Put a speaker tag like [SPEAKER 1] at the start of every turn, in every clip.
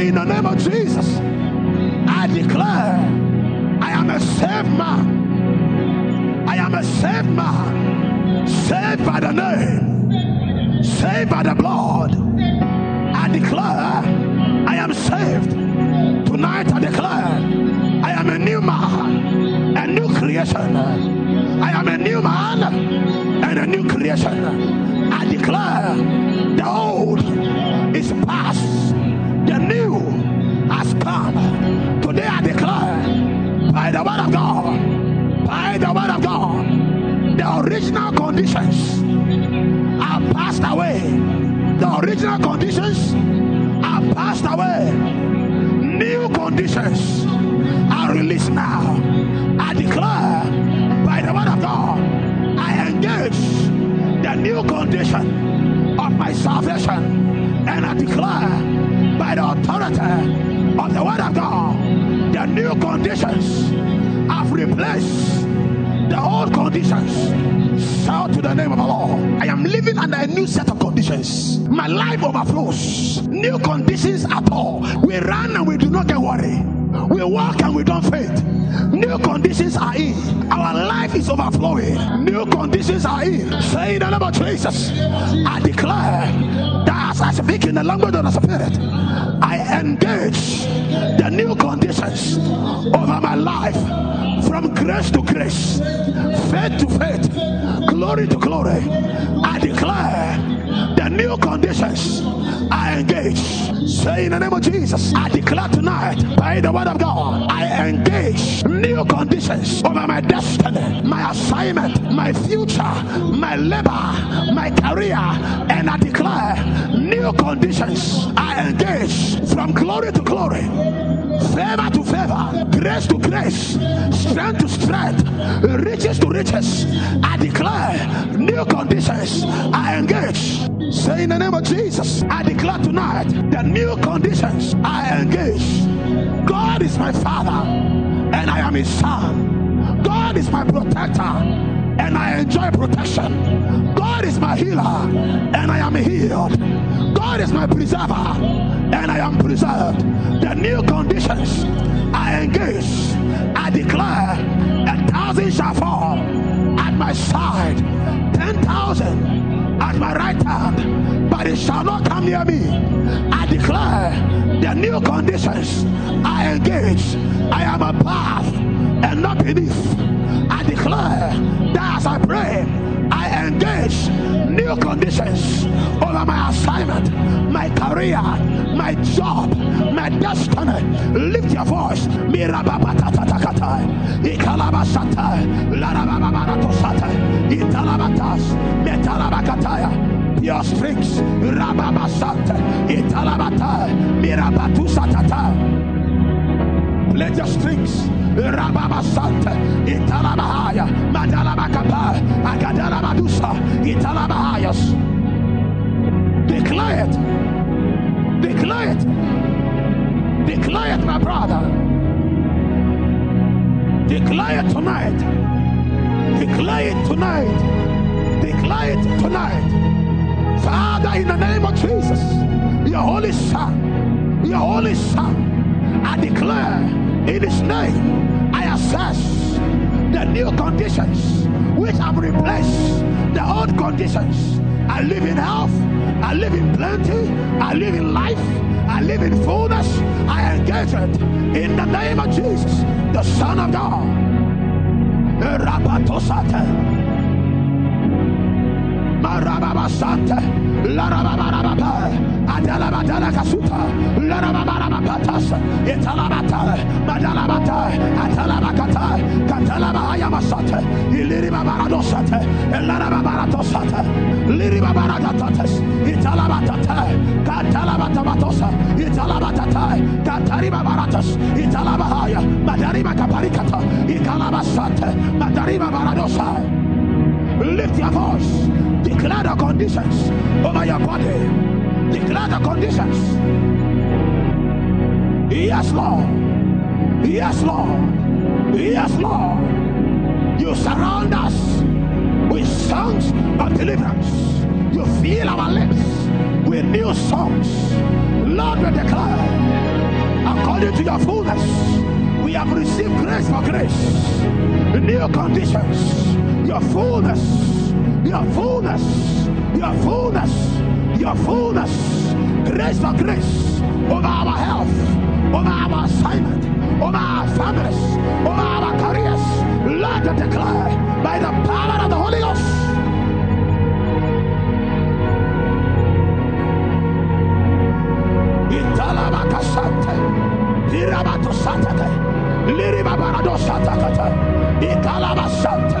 [SPEAKER 1] In the name of Jesus, I declare I am a saved man. I am a saved man. Saved by the name. Saved by the blood. I declare I am saved. Tonight I declare I am a new man, a new creation. I am a new man and a new creation. I declare the old is past, the new has come. Today I declare by the word of God, by the word of God, the original conditions are passed away. The original conditions are passed away. New conditions are released now. I declare by the word of God, I engage the new condition of my salvation. And I declare by the authority of the word of God, the new conditions have replaced the old conditions. Shout to the name of the Lord. I am living under a new set of conditions. My life overflows. New conditions at all. We run and we do not get worried. We walk and we don't faint. New conditions are in. Our life is overflowing. New conditions are in. Say in the name of Jesus. I declare that as I speak in the language of the Spirit, I engage the new conditions over my life from grace to grace, faith to faith, glory to glory. I declare new conditions I engage. Say in the name of Jesus, I declare tonight by the word of God, I engage new conditions over my destiny, my assignment, my future, my labor, my career, and I declare new conditions I engage from glory to glory, favor to favor, grace to grace, strength to strength, riches to riches. I declare new conditions I engage. Say in the name of Jesus, I declare tonight the new conditions I engage. God is my father, and I am his son. God is my protector, and I enjoy protection. God is my healer, and I am healed. God is my preserver, and I am preserved. The new conditions I engage, I declare a thousand shall fall at my side, ten thousand at my right hand, but it shall not come near me. I declare the new conditions I engage. I am above and not beneath. I declare that as I pray, I engage new conditions over my assignment, my career, my job, my destiny. Lift your voice. Your strings. Rababasata. Italabata. Mirabatusatata. Let your strings. Rababasanta, Italabahaya, Madalabakapa, Akadalabadusa, Italabahayas. Declare it. Declare it. Declare it, my brother. Declare it tonight. Declare it tonight. Declare it tonight. Father, in the name of Jesus, your holy son, your holy son, I declare in his name, I assess the new conditions which have replaced the old conditions. I live in health, I live in plenty, I live in life, I live in fullness. I engage it in the name of Jesus, the Son of God. Marababasante, Larababarababa, Adalabadala Kasuta, Italabata, Madalabata, Atalabakata, Katalabayamasate, Iliribabaradosate, Larababaratosate, Liribabaragatates, Italabatata, Katalabatamatosa, Italabatata, Kataribabaratas, Italabahaya, Madariba Kaparikata, Ikalabasate, Madariba Baradosa. Lift your voice. Declare the conditions over your body. Declare the conditions. Yes, Lord. Yes, Lord. Yes, Lord. You surround us with songs of deliverance. You fill our lips with new songs. Lord, we declare according to your fullness. We have received grace for grace. New conditions. Your fullness. Your fullness. Your fullness. Your fullness. Grace for grace. Over our health. Over our assignment. Over our families. Over our careers. Let it declare by the power of the Holy Ghost. Italabakasante, Irabato Satate, Liribabarado Satakata, Italabasante,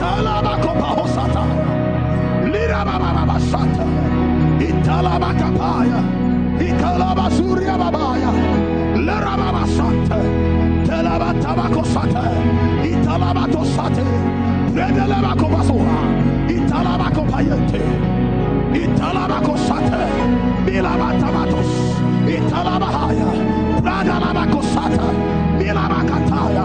[SPEAKER 1] Italabakopahosata, Lirabababasata, Italabakapaya, Ikalabasuria Babaya, Lerababasante, Telabatabakosate, Italabatosate, Redelabakobasoha, Italabakopayete, Italabakosate, Milabatabatos, Italabahaya, Radalabakosata, Milabakataya,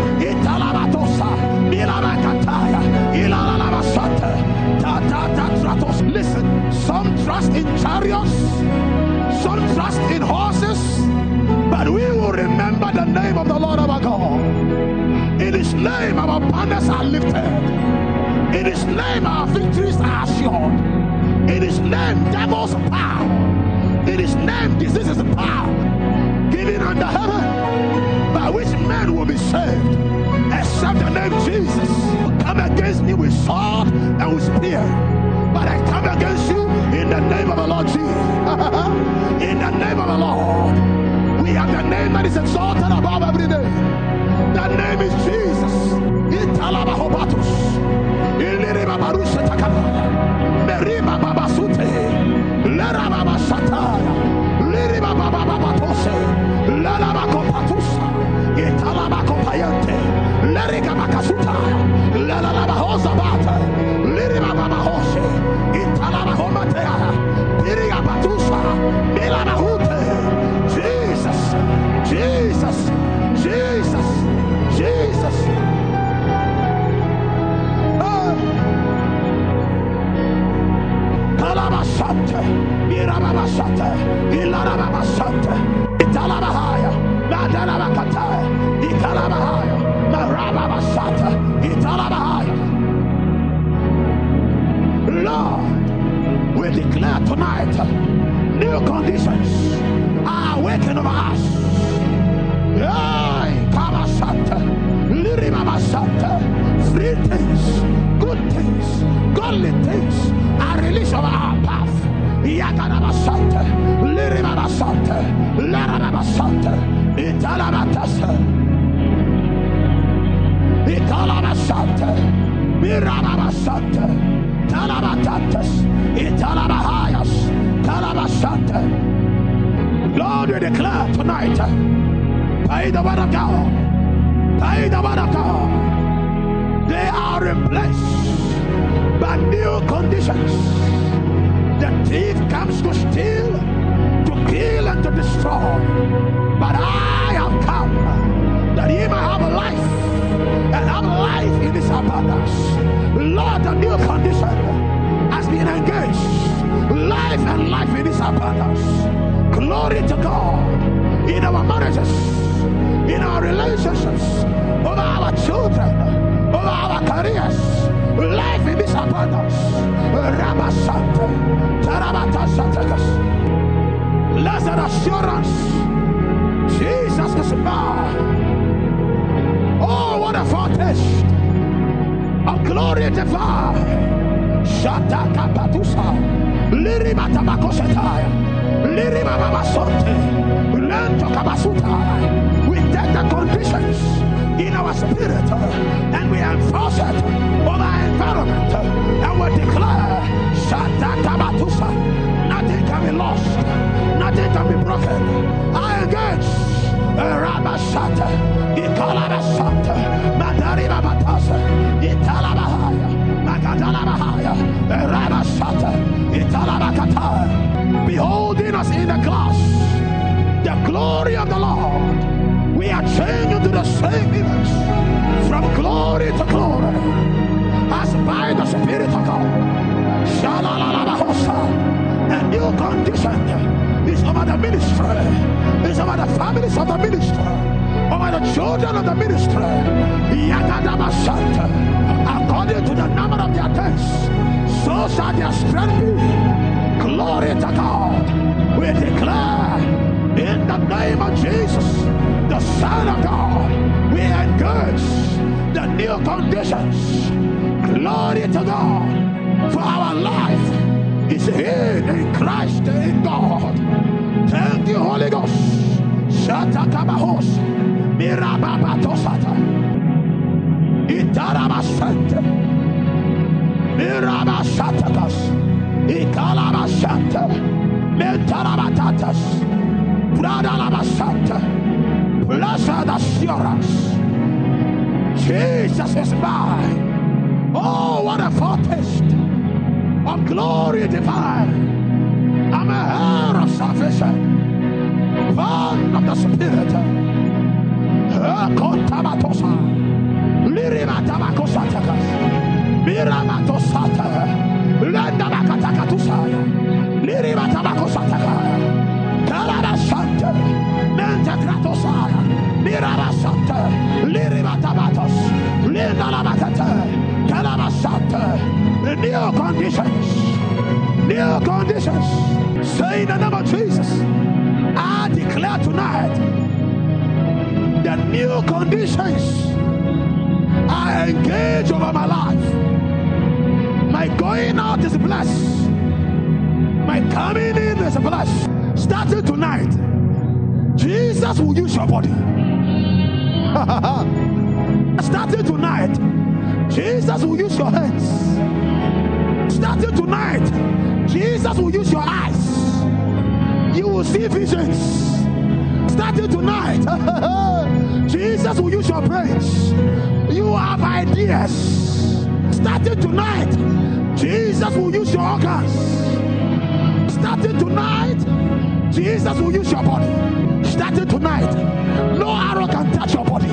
[SPEAKER 1] trust in chariots, some trust in horses, but we will remember the name of the Lord our God. In his name, our banners are lifted. In his name, our victories are assured. In his name, devils power. In his name, disease is power. Given under heaven, by which men will be saved. Except the name Jesus. Come against me with sword and with spear. But I come against you in the name of the Lord Jesus. in the name of the Lord. We have the name that is exalted above every name. The name is Jesus. Takana. Meriba babasute. Lera baba sataya. Liriba baba babatose. Lera bakopatusa. Italaba kopayante. Leriga bakasuta. Lera baba hose. Italaba homatea. Iriga batusa. Milaba hute. Jesus. Jesus. Jesus. Jesus. Ah. Oh. Kalabasante, Irababasante, Ilarababasante, Italabahaya, Madanabakataya, Ikalabahaya, tonight new conditions are awakening over us. Free things, good things, godly things are released over our path. Yagarabasante, Liribabasante, Larabasante, Italabatasa, Italabasante, Talabasante. Lord, we declare tonight uh, by the word of God by the word of God, they are replaced by new conditions. The thief comes to steal, to kill, and to destroy. But I have come that he might have a life and Lord, the new condition has been engaged. Life and life in this abundance. Glory to God in our marriages, in our relationships, over our children, over our careers. Life in this abundance. Rabasante, Tarabata Blessed assurance. Jesus is mine. Foretaste of glory divine. Shata kapatusa. Lirima tabakoshataya. Lirima babasonte. Lento kabasuta. We take the conditions in our spirit uh, and we enforce it on our environment uh, and we declare Shata kabatusa. Nothing can be lost. Nothing can be broken. I engage. Madari babatasa. Italabahaya. Italabakata. Beholding us in the glass. The glory of the Lord. We are changed to the same image. From glory to glory. As by the Spirit of God. Shalalabahosa. A new condition over the ministry, It's over the families of the ministry, over the children of the ministry. According to the number of their days, so shall their strength be. Glory to God. We declare in the name of Jesus, the Son of God, we engage the new conditions. Glory to God for our life is hid in Christ in God. Holy Ghost. Shata kabahos. Mirababatosata. Itarabasante. Mirabasatakas. Ikalabasante. Mentarabatatas. Pradalabasante. Blessed assurance. Jesus is mine. Oh, what a foretaste of glory divine. I'm a heir of salvation, born of the Spirit. New conditions, new conditions. Say in the name new conditions I engage over my life. My going out is blessed. My coming in is blessed. Starting tonight, Jesus will use your body. Starting tonight, Jesus will use your hands. Starting tonight, Jesus will use your eyes you will see visions. Starting tonight, Jesus will use your brains. You have ideas. Starting tonight, Jesus will use your organs. Starting tonight, Jesus will use your body. Starting tonight, no arrow can touch your body.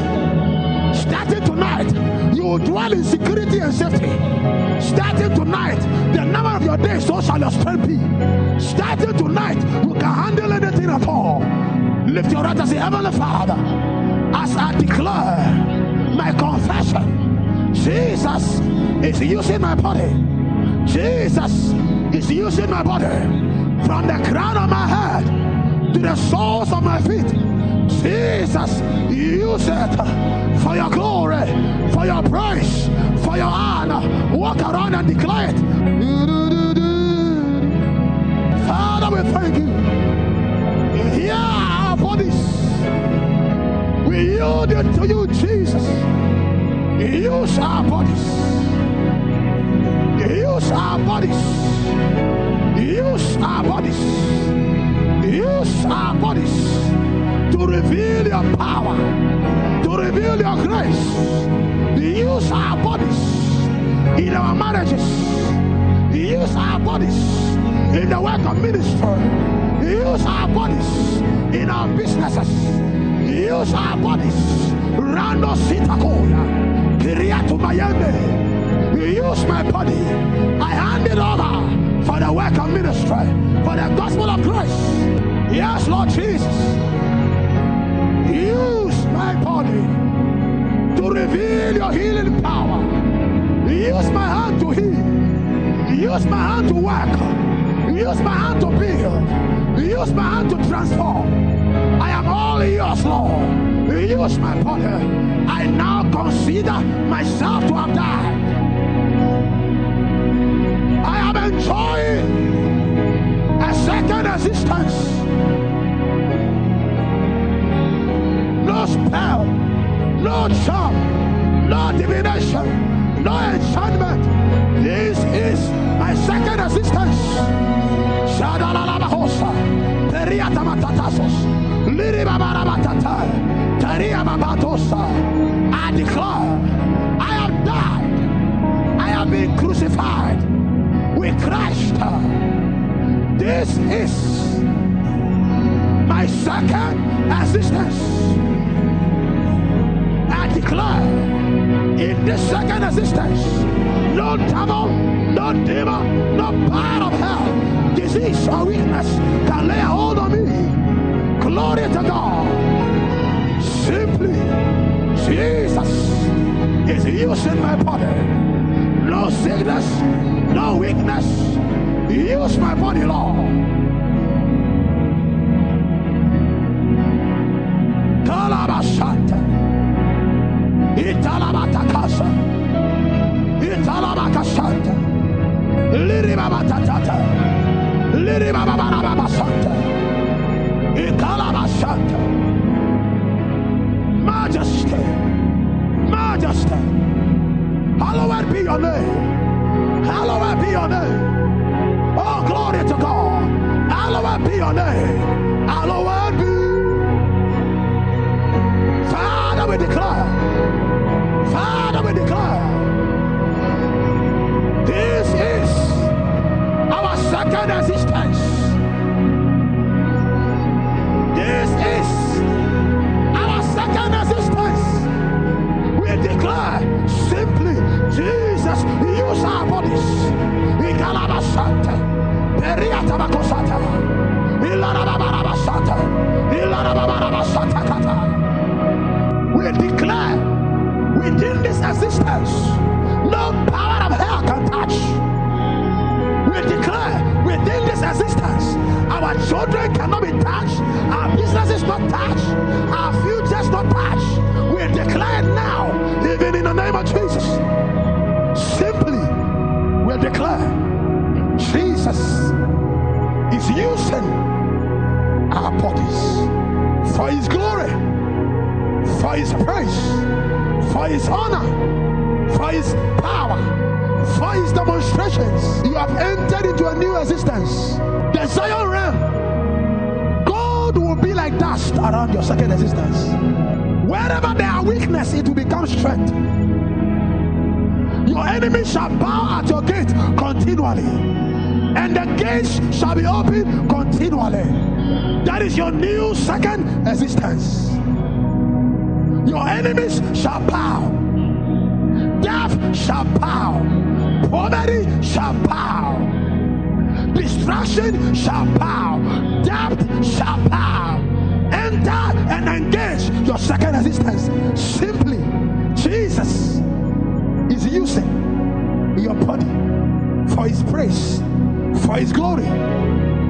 [SPEAKER 1] Starting tonight, you will dwell in security and safety. Starting tonight, the number of your days, so shall your strength be. Starting tonight, you can handle anything at all. Lift your right and say, Heavenly Father, as I declare my confession, Jesus is using my body. Jesus is using my body from the crown of my head to the soles of my feet. Jesus, use it for your glory, for your praise, for your honor. Walk around and declare it. Father, we thank you. Hear our bodies. We yield it to you, Jesus. Use our bodies. Use our bodies. Use our bodies. Use our bodies to reveal your power, to reveal your grace. Use our bodies in our marriages. Use our bodies in the work of ministry. Use our bodies in our businesses. Use our bodies. Rando sitakoya. Kiriatu Miami. Use my body. I hand it over for the work of ministry, for the gospel of Christ. Yes, Lord Jesus. Use my body to reveal your healing power. Use my hand to heal. Use my hand to work. Use my hand to build. Use my hand to transform. All yours, Lord use my body, I now consider myself to have died. I am enjoying a second existence. No spell, no charm, no divination, no enchantment. This is my second existence. Shadalalabahosa, Periatamatatasos. I declare, I have died. I have been crucified with Christ. This is my second existence. I declare, in this second existence, no devil, no demon, no power of hell, disease or weakness can lay hold on me. Glory to God. Simply, Jesus is using my body. No sickness, no weakness. Use my body, Lord. Kalabashanta. Italabatakasa. Italabakashanta. Liribabatatata. Liribababarabasanta. Your name. Hallowed be your name. Name of Jesus, simply we declare Jesus is using our bodies for his glory, for his praise, for his honor, for his power, for his demonstrations. You have entered into a new existence. The Zion realm. God will be like dust around your second existence. Wherever there are weakness, it will become strength. Your enemy shall bow at your gate continually, and the gates shall be open continually. That is your new second existence. Your enemies shall bow, death shall bow, poverty shall bow, destruction shall bow, death shall bow enter and engage your second existence. Simply, your body for his praise, for his glory.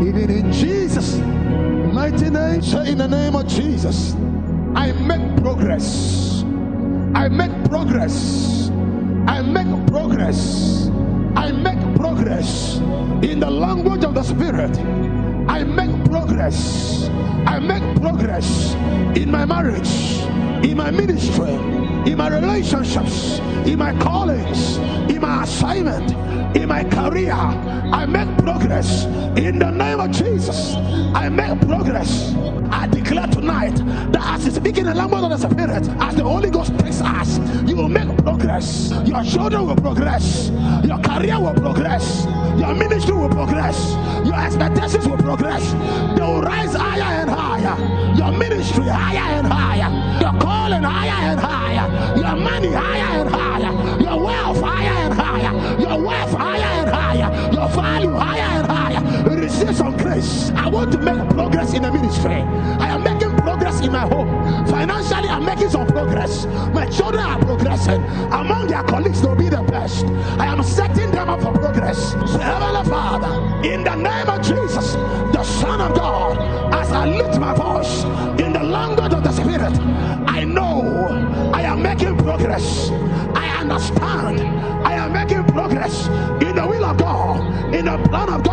[SPEAKER 1] Even in Jesus' mighty name, in the name of Jesus, I make progress. I make progress. I make progress. I make progress in the language of the Spirit. I make progress. I make progress in my marriage, in my ministry, in my relationships, in my callings, in my assignment, in my career. I make progress in the name of Jesus. I make progress. Declare tonight that as you speak in the language of the Spirit, as the Holy Ghost takes us, you will make progress. Your children will progress. Your career will progress. Your ministry will progress. Your expectations will progress. They will rise higher and higher. Your ministry higher and higher. Your calling higher and higher. Your money higher and higher. Your life higher and higher, your wealth higher and higher, your value higher and higher. Receive some grace. I want to make progress in the ministry. I am making progress in my home. Financially, I'm making some progress. My children are progressing. Among their colleagues, they'll be the best. I am setting them up for progress. So, Heavenly Father, in the name of Jesus, the Son of God, as I lift my voice in the language of the Spirit, I know I am making progress. I understand I am making progress in the will of God, in the plan of God,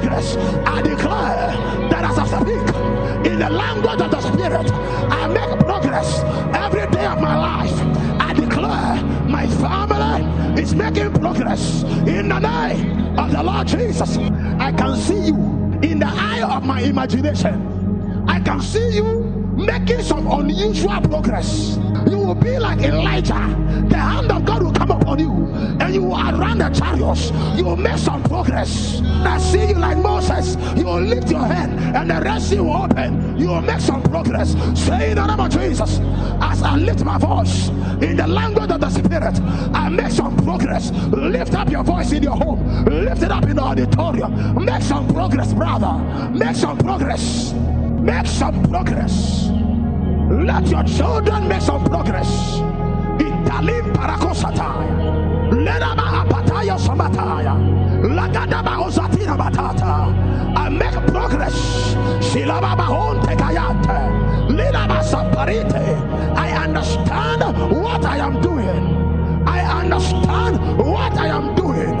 [SPEAKER 1] progress. I declare that as I speak in the language of the Spirit, I make progress every day of my life. I declare my family is making progress in the name of the Lord Jesus. I can see you in the eye of my imagination. I can see you making some unusual progress. You will be like Elijah. The hand of God come upon you and you will run the chariots. You will make some progress. I see you like Moses. You will lift your hand and the rest you will open. You will make some progress. Say in the name of Jesus, as I lift my voice in the language of the Spirit, I make some progress. Lift up your voice in your home. Lift it up in the auditorium. Make some progress, brother. Make some progress. Make some progress. Let your children make some progress. Italim parakosataya. Leraba apataya sabataya. Lagadaba ozatina batata. I make progress. Silaba bahon tekayante. Liraba saparite. I understand what I am doing. I understand what I am doing.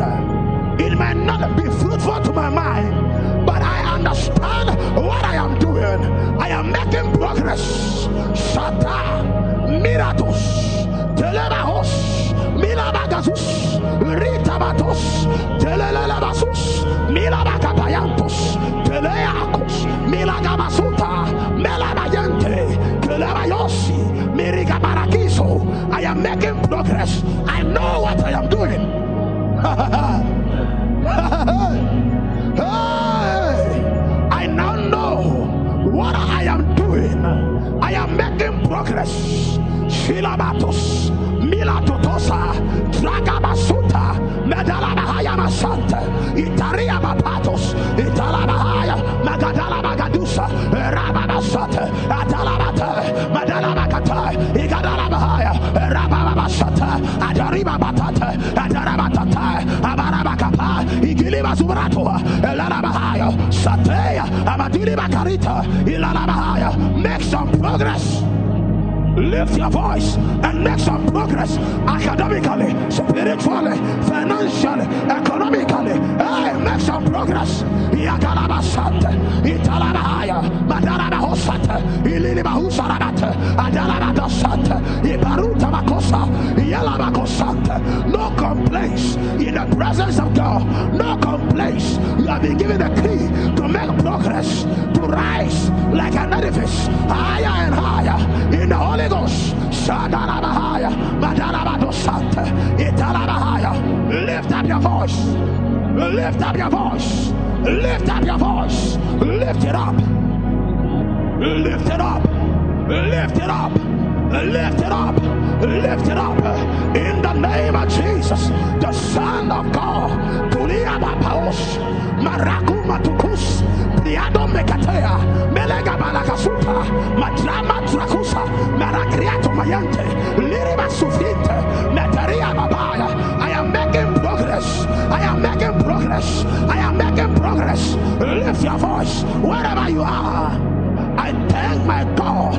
[SPEAKER 1] It may not be fruitful to my mind, but I understand what I am doing. I am making progress. Shata, Miratus, Telebahos, Milabagasus, Ritabatos, Telelebasus, Milabakapayantos, Teleacos, Milagabasuta, Melabayante, Kelebayosi, Mirigabarakiso. I am making progress. I know what I am doing. hey, I now know what I am doing. I am making progress. Shilabatos, Milatotosa, Dragabasuta, Medalabahaya Masante, Itaria Bapatos, Italabahaya, Magadala Magadusa, Rababasate, Atalabata, Madalabakata, Igadalabahaya, Rababasata, Adariba Batata, Adarabatata, Abarabakapa, Igiliba Subrato, Elarabahaya, Satea, Amadiri Bakarita, Ilalabahaya. Make some progress lift your voice and make some progress academically, spiritually, financially, economically. Hey, make some progress. No complaints in the presence of God. No complaints. You have been given a key to make progress, to rise like an edifice higher and higher in the Holy Lift up your voice. Lift up your voice. Lift up your voice. Lift it up. Lift it up. Lift it up. Lift it up. Lift it up. In the name of Jesus, the Son of God. Tukus. Priado. Melega. Madrama Drakusa. Mayante. Liriba. I am making progress. I am making progress. I am making progress. Lift your voice wherever you are. I thank my God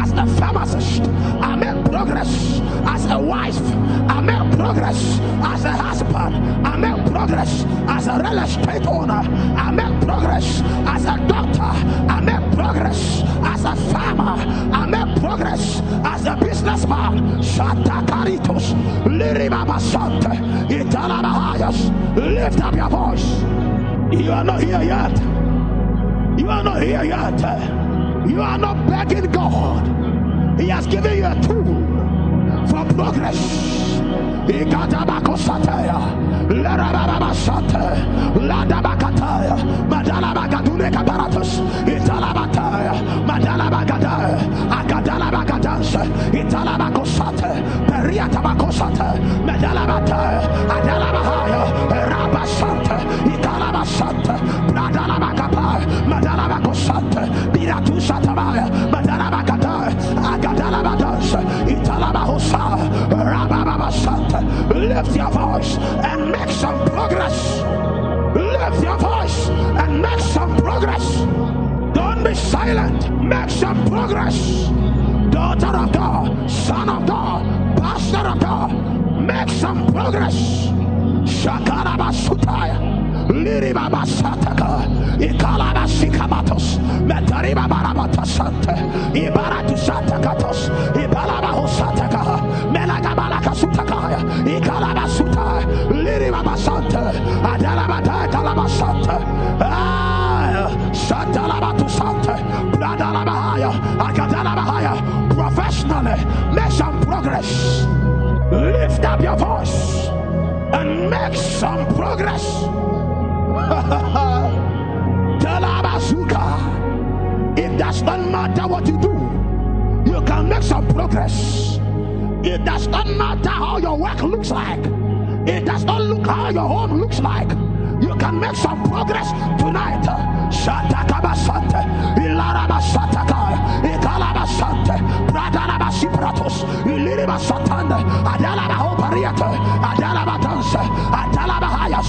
[SPEAKER 1] as a pharmacist. I make progress as a wife. I make progress as a husband. I make progress as a real estate owner. I make progress as a doctor. I make progress as a farmer. I make progress as a businessman. Shatakaritos. Liribabasante. Italabahayas. Lift up your voice. You are not here yet. You are not here yet. You are not begging God. He has given you a tool for progress. Italabakosate, Periatabakosate, Medalabataya, Adalabahaya, Lift your voice and make some progress. Lift your voice and make some progress. Don't be silent. Make some progress. Daughter of God, son of God, pastor of God, make some progress. Shakaraba Sutaya. Liriba Basataka, Ikalaba Sikabatos, Metariba Barabata Sante, Ibaratu Satakatos, Ibalaba Hosataka, Melagabalaka Sutakaya, Ikalaba Suta, Liriba Basante, Adalabata Sante, ah, Bradalabahaya, Akadalabahaya, professionally, make some progress. Lift up your voice and make some progress. it does not matter what you do, you can make some progress. It does not matter how your work looks like, it does not look how your home looks like. You can make some progress tonight. Shatakabasante, Ilarabasataka, Ikalabasante, Bradalabasipratos, Iliribasatanda, Adalabahopariata, Adalabatanse, Adalabahayas,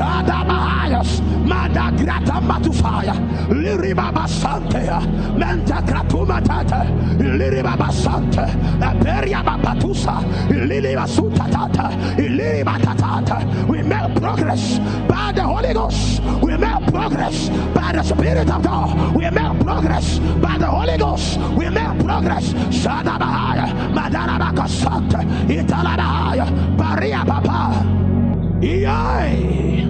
[SPEAKER 1] Shadamahayas. Madagrata Matufaya. Liribaba Sante. Menta Kratuma Tata. Liribaba Sante. Peria Bapatusa. Liliba Sutatata. Liliba Tatata. We make progress by the Holy Ghost. We make progress by the Spirit of God. We make progress by the Holy Ghost. We make progress. Shadabahaya. Madarabaka Sante. Italabahaya. Paria Papa. Yay.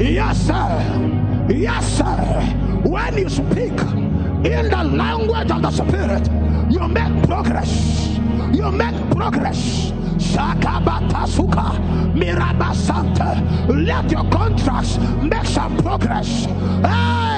[SPEAKER 1] Yes, sir. Yes, sir. When you speak in the language of the Spirit, you make progress. You make progress. Shakabatasuka Mirabasanta. Let your contracts make some progress. Hey.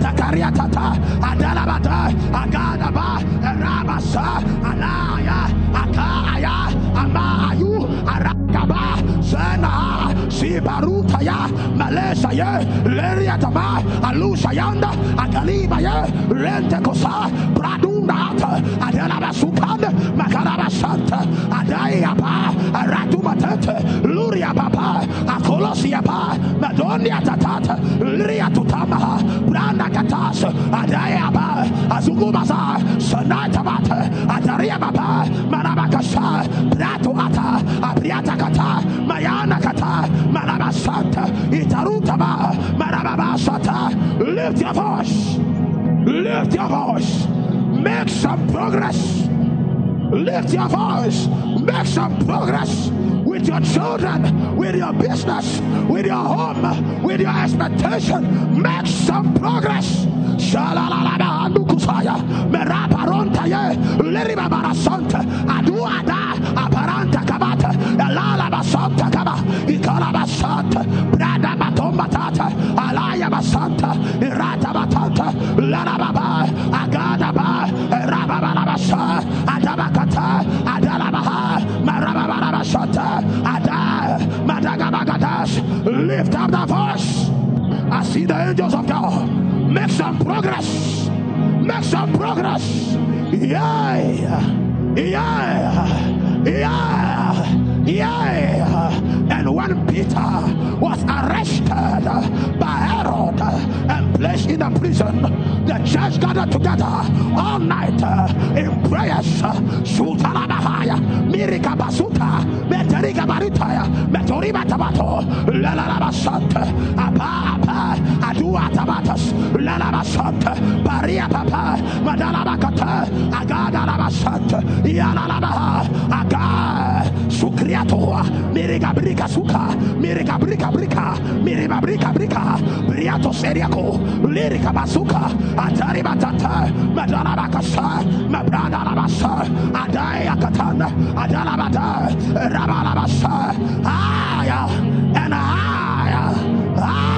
[SPEAKER 1] Matakariatata. Adalabata. Agadaba. Rabasa. Anaya. Akaya. Amayu. Arakaba. Zena. Sibarutaya. Malesaya. Leriataba. Alusayanda. Agalibaye. Rentekosa. Bradundata. Adalabasukan. Makarabasanta. Adayapa. Ratumatete. Luria Papa. Akolosia Pa. Madonia Tatata. Liria Tutamaha. Branda Katas. Adayapa. Azugumasa. Sanatabata. Adaria Papa. Marabakasa. Bratu Ata. Marabasanta. Itarutaba. Marababasata. Lift your voice. Lift your voice. Make some progress. Lift your voice. Make some progress with your children, with your business, with your home, with your expectation. Make some progress. Aduada, elalabasanta kaba, ikalabasanta, brada batombatata, alaya basanta, irata batanta, larababa, agadaba, rababalabasa, adabakata, adalabaha, marababalabasanta, ada, madagabagata, Lift up the voice. I see the angels of God. Make some progress. Make some progress. Yeah. Yeah. Yeah. Yeah. And when Peter was arrested by Herod and placed in a prison, the church gathered together all night uh, in prayers. Sultanabahaya, Mirika Basuta, Meterika Tabato, Apa Adua Tabatas, Paria Papa, Agada Aga, Sukria briatoa. Miriga brika suka. Miriga brika brika. Miriga brika brika. Briato seriako. Lirika basuka atari batata madana bakasa mabrada labasa adai akatana adala bata rabala basa aya. And aya. Aya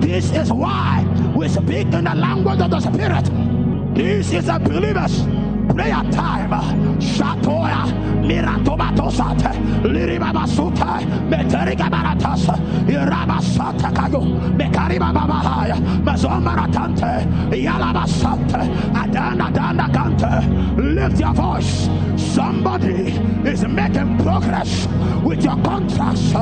[SPEAKER 1] This is why we speak in the language of the Spirit. This is a believer's prayer time. Shatoya, Miratomatosat, Liribabasuta, Meteriga Baratas, Irabasata Kayo, Mekariba Babahaya, Mazomaratante, Yalabasante, Adana Dana Kante. Lift your voice. Somebody is making progress with your contracts.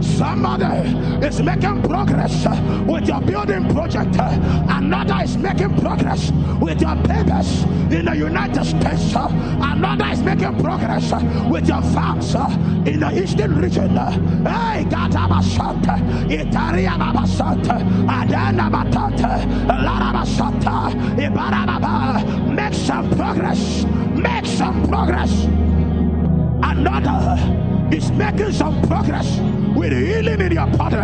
[SPEAKER 1] Somebody is making progress with your building project. Another is making progress with your papers in the United States. Another is making progress with your farms in the eastern region. Hey, Gatabasanta, Itaria Babasanta, Adana Batata, Larabasanta, Ibarababa. Make some progress. Make some progress. Another is making some progress with healing in your body.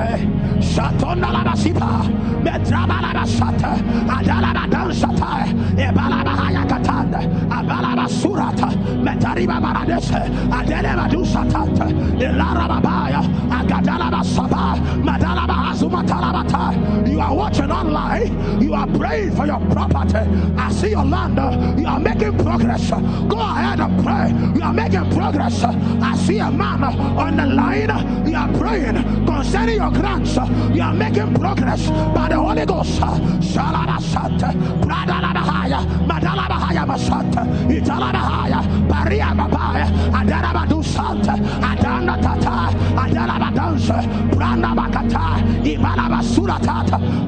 [SPEAKER 1] Shatona la basipa, medraba la basata, adala la dansata, ebala bahaya katanda, abala basurata, metariba baradese, adele badusatata, ilara babaya, agadala basaba, madala bahazuma talabata. You are watching online, you are praying for your property. I see your land, you are making progress. Go ahead and pray. You are making progress. I see a man on the line, you are praying concerning your grants. You are making progress by the Holy Ghost.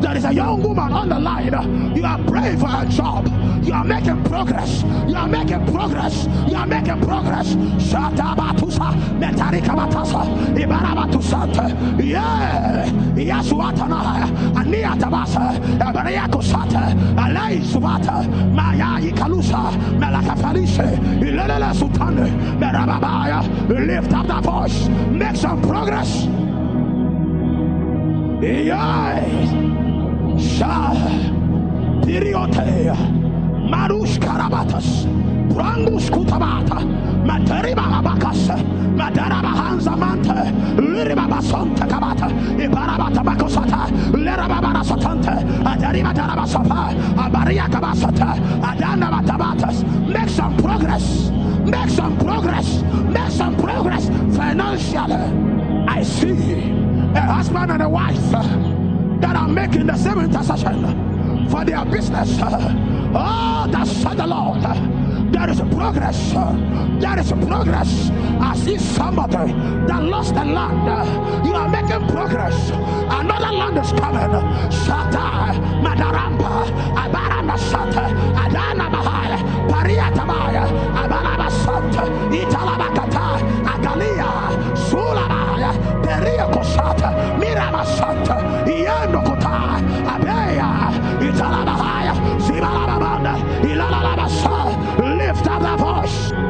[SPEAKER 1] There is a young woman on the line. You are praying for a job. You are making progress. You are making progress. You are making progress. Shatabatusa, Metarika Matasa, Ibarabatusata. Yeah. Yasuatana, Ania Tabasa, Abariako Sata, Alai Subata, Maya Ikalusa, Melaka Felice, Ilela Sutane, Merababaya. Lift up the voice. Make some progress. Yeah. Shah. Piriotea. Marus Karabatas, Brangus Kutabata, Materiba Abakas, Madaraba Hanzamante, Liribaba Sonta Kabata, Ibarabata Bakosata, Lerababa Satante, Adariba Darabasapa, Abaria Adana Batabatas. Make some progress, make some progress, make some progress financially. I see a husband and a wife that are making the same intercession for their business. Oh, that said the Lord. There is progress. There is progress. I see somebody that lost the land. You are making progress. Another land is coming. Shata, Madaramba, Abarana Sata, Adana Bahaya, Pariata Maya, Abalaba Santa, Italabakata, Agalia, Sulabaya, Peria Kosata, Mirama Santa,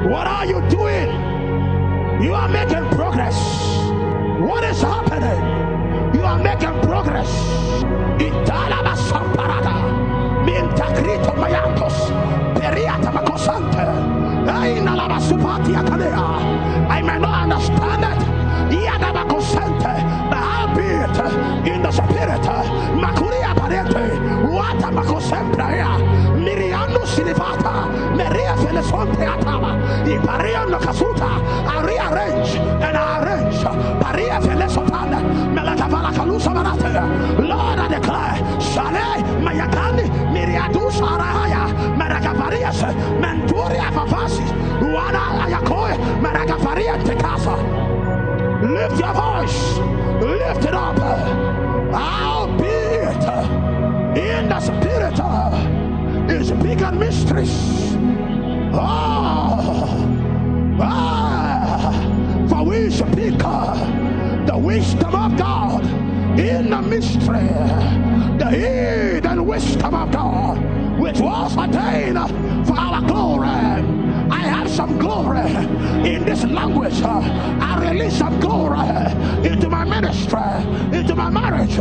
[SPEAKER 1] What are you doing? You are making progress. What is happening? You are making progress. Italaba Samparada. Mintakrito Mayantos. Periata Makosante. Ainalaba Supati Akalea. I may not understand it. Yadaba Kosante. But I'll in the spirit, Makuria Parente, Wata Makosempra, Miriano Silivata, Maria Felesonte Ipariano Kasuta, I rearrange and I arrange, Paria Felesotana, Melatavala Kalusa Manate, Lord, I declare, Shale, Mayakani, Miriadu Saraya, Maragavarias, Menturia Papasis, Wana Ayakoy, Maragavaria Tekasa. Lift your voice. Lift it up. I'll be it in the spirit is bigger mysteries. Ah, ah, for we speak the wisdom of God in the mystery, the hidden wisdom of God, which was ordained for our glory. I have some glory in this language. I release some glory into my ministry, into my marriage,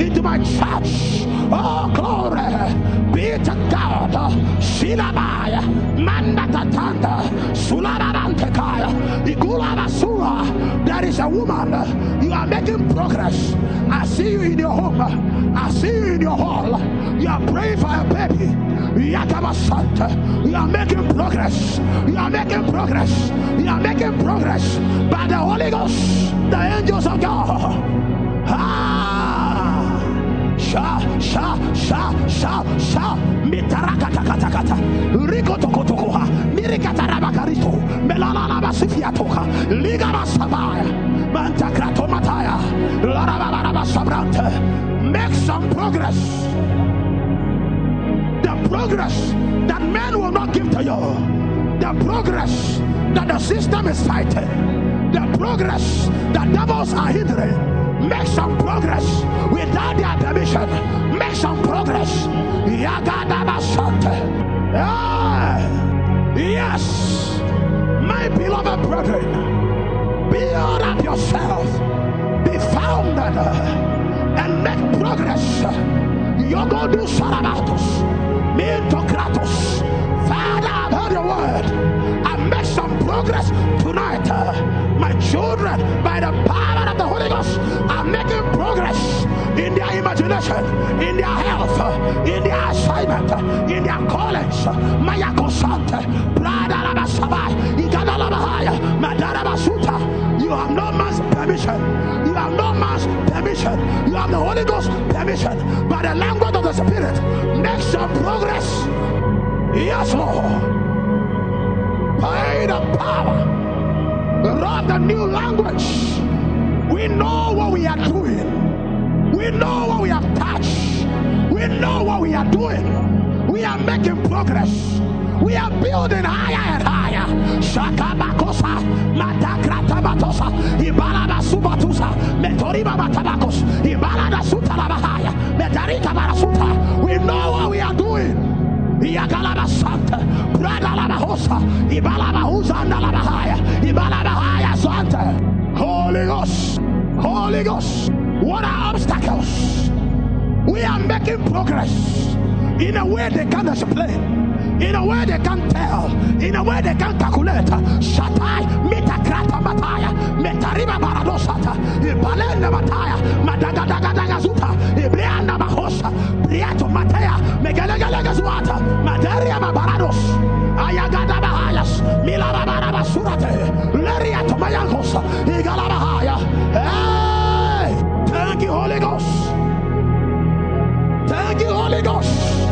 [SPEAKER 1] into my church. Oh, glory be to God. Silabaya, Mandatatanda, There is a woman. You are making progress. I see you in your home. I see you in your hall. You are praying for a baby. You are making progress. You are making progress. You are making progress by the Holy Ghost, the angels of God. Sha sha sha sha sha. Mitarakatakata rikotokotokoha. Mirikatarabakaristo melalalabasyfiatoka ligarasabaya mantakratomataya larabalarabasabrante make some progress. The progress that men will not give to you. The progress that the system is fighting, the progress that devils are hindering. Make some progress without their permission. Make some progress. Yeah. Yes, my beloved brethren, build up yourself, be founded, and make progress. Yogodu Sarabatos, Mintokratos, Father your word and make some progress tonight. my children, by the power of the Holy Ghost, are making progress in their imagination, in their health, in their assignment, in their callings. Mayako Sante, Prada You have no man's permission. You have no man's permission. You have the Holy Ghost permission. By the language of the Spirit, make some progress. Yes, Lord by the power of the new language. We know what we are doing. We know what we have touched. We know what we are doing. We are making progress. We are building higher and higher. Shakabakosa, Matakrata Batosa, Ibalada Subatusa, Metoriba Batabakos, Ibalada Sutalabahaya, Metarika Barasuta. We know what we are doing. Yagalaba Santa, Bradalaba Hosa, Ibalaba Husanda Labahaya, Ibalabahaya Santa. Holy Ghost, Holy Ghost, what are obstacles? We are making progress. In a way they can't explain, in a way they can't tell, in a way they can't calculate. Shatai, Mitakrata Mataya, Metariba Baradosata, Ibalenda Mataya, Madagadagadazuta, Ibrianda Bahosa, Briato Matea, Megalegalegazuata, Materia Mabarados, Ayagada Bahayas, Milabara Basurate, Leria Tomayakos, Igalabahaya. Hey! Thank you, Holy Ghost. Thank you, Holy Ghost,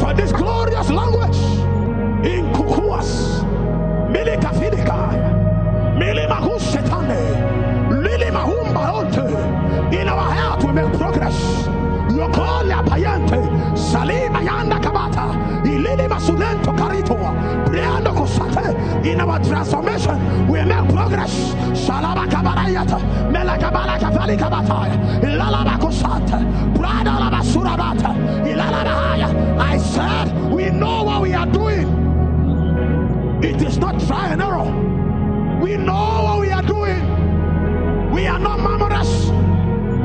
[SPEAKER 1] for this glorious language in Kukuas, Mili Kafidika, Mili Mahushetane, Lili Mahumbaronte. In our health, we make progress. Yokolia Payante, Salima Yanda Kabata, Ilili Masulento Karito, Briando Kosate. In our transformation, we make progress. Salaba Kabarayata, Melakabala Kavali Kabata, Ilalaba Kosate, Brada Surabata, Ilalabahaya. I said, we know what we are doing. It is not try and error. We know what we are doing. We are not murmurers.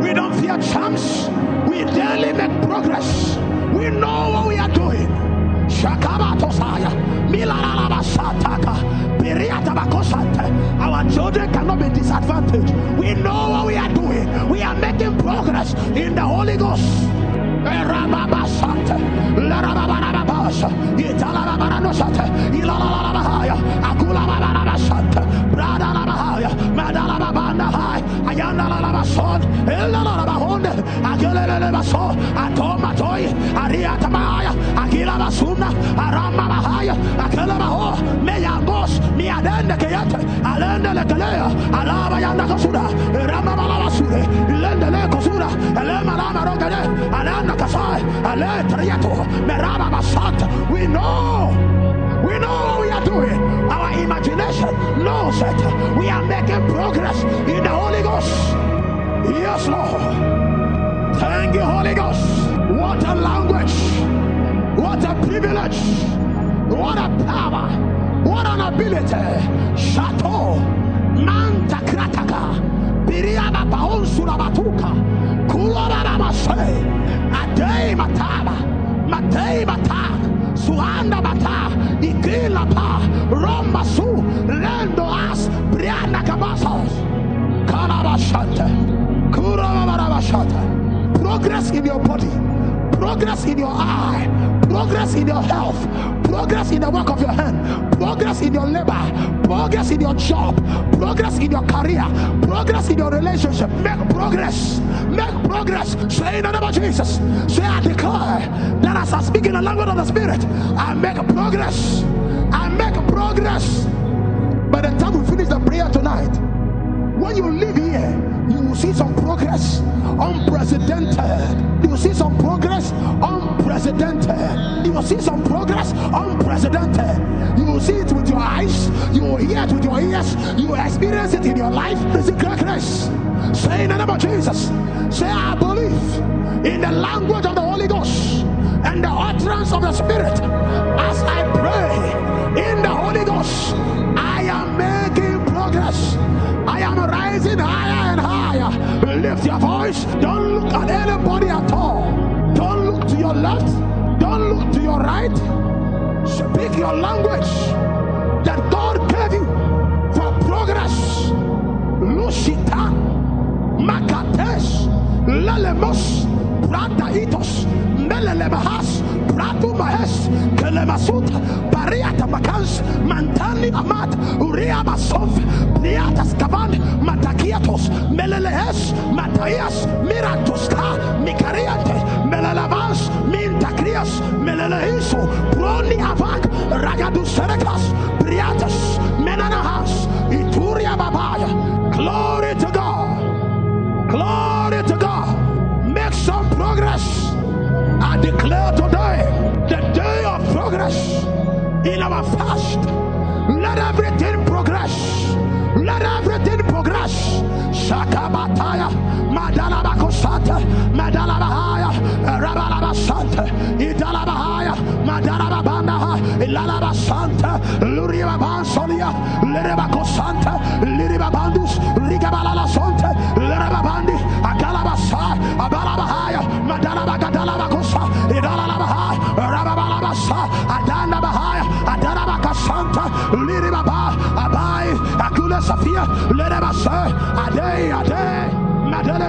[SPEAKER 1] We don't fear chance. We daily make progress. We know what we are doing. Our children cannot be disadvantaged. We know what we are doing. We are making progress in the Holy Ghost. Agelelebaso, Atomatoy, Ariatamaya, Agilabasuna, Aramabahaya, Akelabaho, Meyambos, Miadende Kayate, Alende Lekalea, Alaba Yandakasuda, Ramabalabasure, Lendele Kosura, Elemalama Rogade, Alana Kasai, Ale Triato, Meraba Basant. We know, we know what we are doing. Our imagination knows it. We are making progress in the Holy Ghost. Yes, Lord. Thank Holy Ghost. What a language. What a privilege. What a power. What an ability. Chateau. Manta Krataka. Biriaba Baon Surabatuka. Kularamashe. Adei Mataba. Matei Mata. Suanda Mata. Igila Pa. Roma Su. Lendo As. Brianda Kabasos. Karabashante. Progress in your body. Progress in your eye. Progress in your health. Progress in the work of your hand. Progress in your labor. Progress in your job. Progress in your career. Progress in your relationship. Make progress. Make progress. Say in the name of Jesus. Say, I declare that as I speak in the language of the Spirit, I make progress. I make progress. By the time we finish the prayer tonight, when you leave here, you will see some progress unprecedented. You will see some progress unprecedented. You will see some progress unprecedented. You will see it with your eyes, you will hear it with your ears, you will experience it in your life. This is greatness. Say in the name of Jesus, say, I believe in the language of the Holy Ghost and the utterance of the Spirit as I pray in the Holy Ghost. I am making progress. I am rising higher and higher. Lift your voice. Don't look at anybody at all. Don't look to your left. Don't look to your right. Speak your language that God gave you for progress. Lushitan, Makates, Lelemos, Prataitos, Melelebahas, Pratu Mahes, Kelemasut, Bariata Makans, Mantani Amat, Uria Masov, Priatas Kavan, Matakiatos, Melelehes, Mataias, Miratuska, Mikariante, Melelavans, Mintakrias, Melelehiso, Proni Avak, Ragadu Serekas, Priatas, Menanahas, Ituria Babaya. Glory to God. Glory to God. Make some progress. I declare today the day of progress in our fast. Let everything progress. Let everything progress. Shakabataya, Madalabakosata, Madalabahaya, Rabalabasanta, Idalabahaya, Madalababanda, Ilalabasanta, Luriabansolia, Lerebakosanta, Liribabandus, Rigabalala Sonte, Lerebabandi, Agalabasa, Abalabahaya, Madalabagadalabakosa, Idalabahaya, Rababalabasa, Adana Bahaya, Adanabakasanta, Liribaba, Abai, Akula Safia, Lerebasa, Ade, Ade.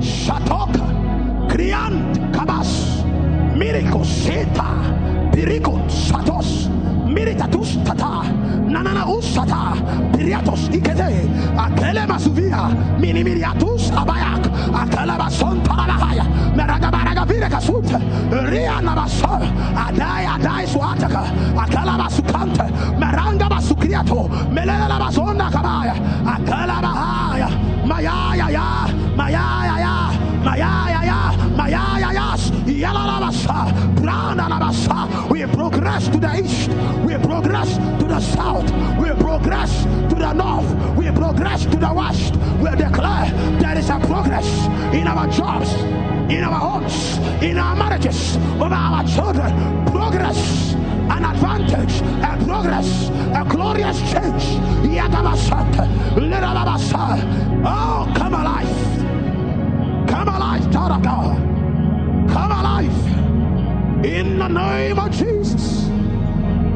[SPEAKER 1] Shatoka, Kriant Kabas, Miracle Seta, Piriko Satos, Miritatus Tata, Nanana Usata, Piriatos Ikete, Akele Masuvia, Minimiriatus Abayak, Akele Bason Tarabahaya, Meragabara. kasut ria na basa adai adai suataka akala basukante meranga basukriato melela basonda kabaya akala bahaya mayaya ya mayaya ya mayaya ya mayaya yas yalalabasa branalabasa we progress to the east. We progress to the south. We progress to the north. We progress to the west. We declare there is a progress in our jobs in our homes, in our marriages, over our children. Progress, an advantage, a progress, a glorious change. Oh, come alive. Come alive, child of God. Come alive. In the name of Jesus,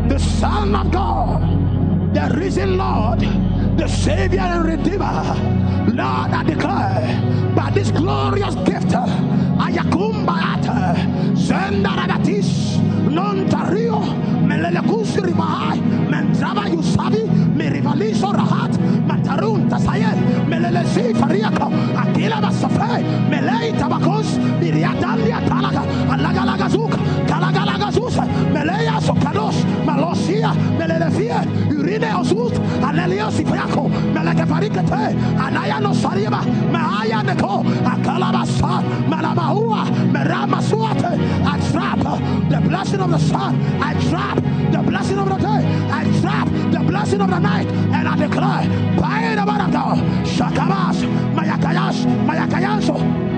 [SPEAKER 1] the Son of God, the risen Lord, the Savior and Redeemer. Lord, I declare by this glorious gift ayakumbaata zendaradatis nontario melelekusiri mahai mentrava yusavi mirivaliso rahat matarun tasayel melelesi fariaka akila basafe melei tabakos miriatandia talaka alagalagazuka kalagalagazusa meleya sokados malosia melelefie urine osut alelio sifiako melekefarikete anaya no sariba mahaya neko akalabasa malabahua merama suate I trap the blessing of the sun I trap the blessing of the day I trap the blessing of the night and I declare of God shakabas mayakayash mayakayanso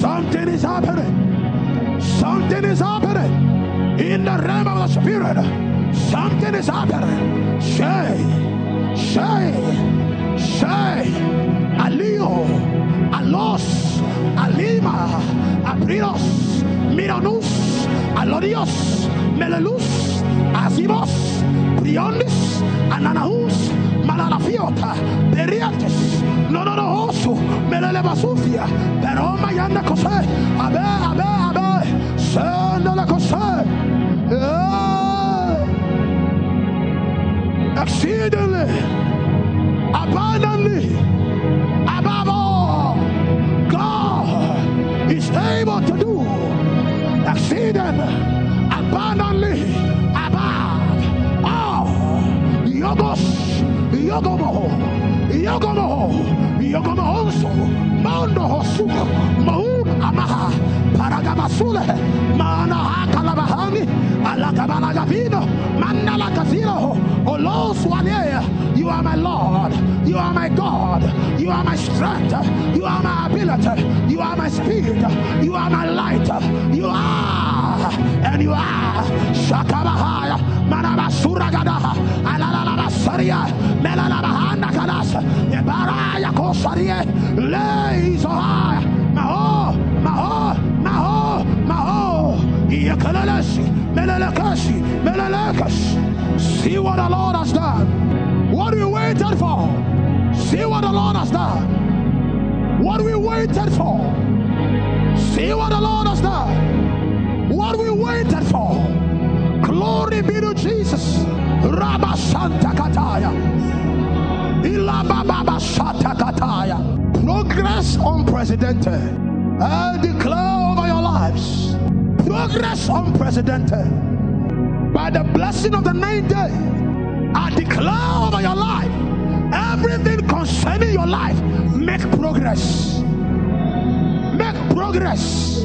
[SPEAKER 1] something is happening. Something is happening. In the realm of the spirit Something is happening. Say, say, say. Alío, alos, alima, abriros, mironus, alorios, melelus, azimos, priones, ananahus, malalafiota, periates, no, no, no, oso, meleleva sucia, pero mayanda cosé, a ver, a ver, a ver, la cosé. Exceedingly abundantly above all God is able to do exceeding abundantly above all. Yogos yogomo yogomo yogomo also. Mondo hosuko maun amaha oloswalia oh you are my Lord you are my God you are my strength you are my ability you are my speed you are my light you are and you are. Shakabahaya manabasuragadha alalalabasaria melalabahanda kalas ebaraya kosarie leizohaya maho see what the Lord has done. What we waited for. See what the Lord has done. What we waited for. See what the Lord has done. What we waited for. Glory be to Jesus. Rabba Santa Kataya. Kataya. Progress unprecedented. I declare over your lives progress unprecedented. By the blessing of the ninth day I declare over your life everything concerning your life make progress. Make progress.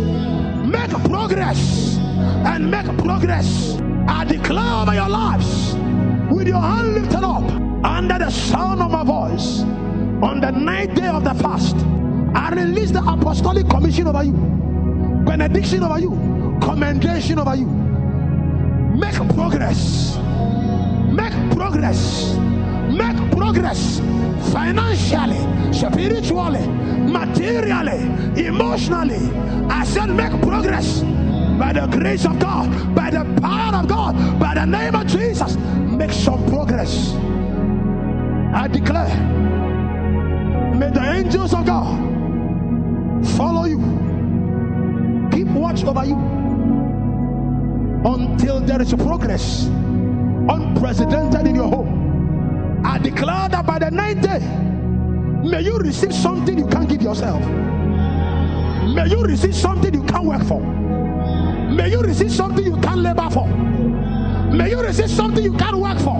[SPEAKER 1] Make progress. And make progress. I declare over your lives with your hand lifted up under the sound of my voice on the ninth day of the fast I release the apostolic commission over you benediction over you commendation over you. Make progress. Make progress. Make progress. Financially spiritually materially emotionally. I said make progress by the grace of God, by the power of God, by the name of Jesus, make some progress. I declare, may the angels of God follow you, keep watch over you until there is progress unprecedented in your home. I declare that by the ninth day, may you receive something you can't give yourself. May you receive something you can't work for. May you receive something you can't labor for. May you receive something you can't work for.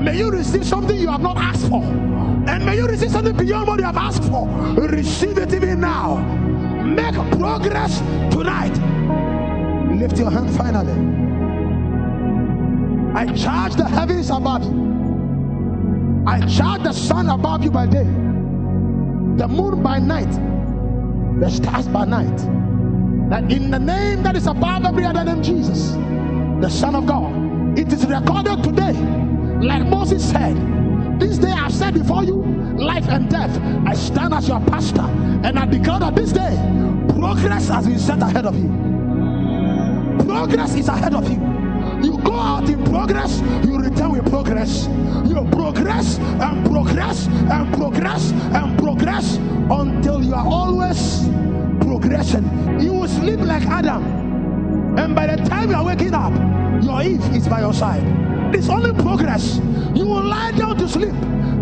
[SPEAKER 1] May you receive something you have not asked for. And may you receive something beyond what you have asked for. Receive it even now. Make progress tonight. Lift your hand finally. I charge the heavens above you. I charge the sun above you by day, the moon by night, the stars by night. That in the name that is above every other name, Jesus, the Son of God, it is recorded today, like Moses said, This day I've said before you, life and death. I stand as your pastor, and I declare that this day, progress has been set ahead of you. Progress is ahead of you. You go out in progress, you return with progress. You progress and progress and progress and progress until you are always progression. You will sleep like Adam, and by the time you are waking up, your Eve is by your side. It's only progress. You will lie down to sleep,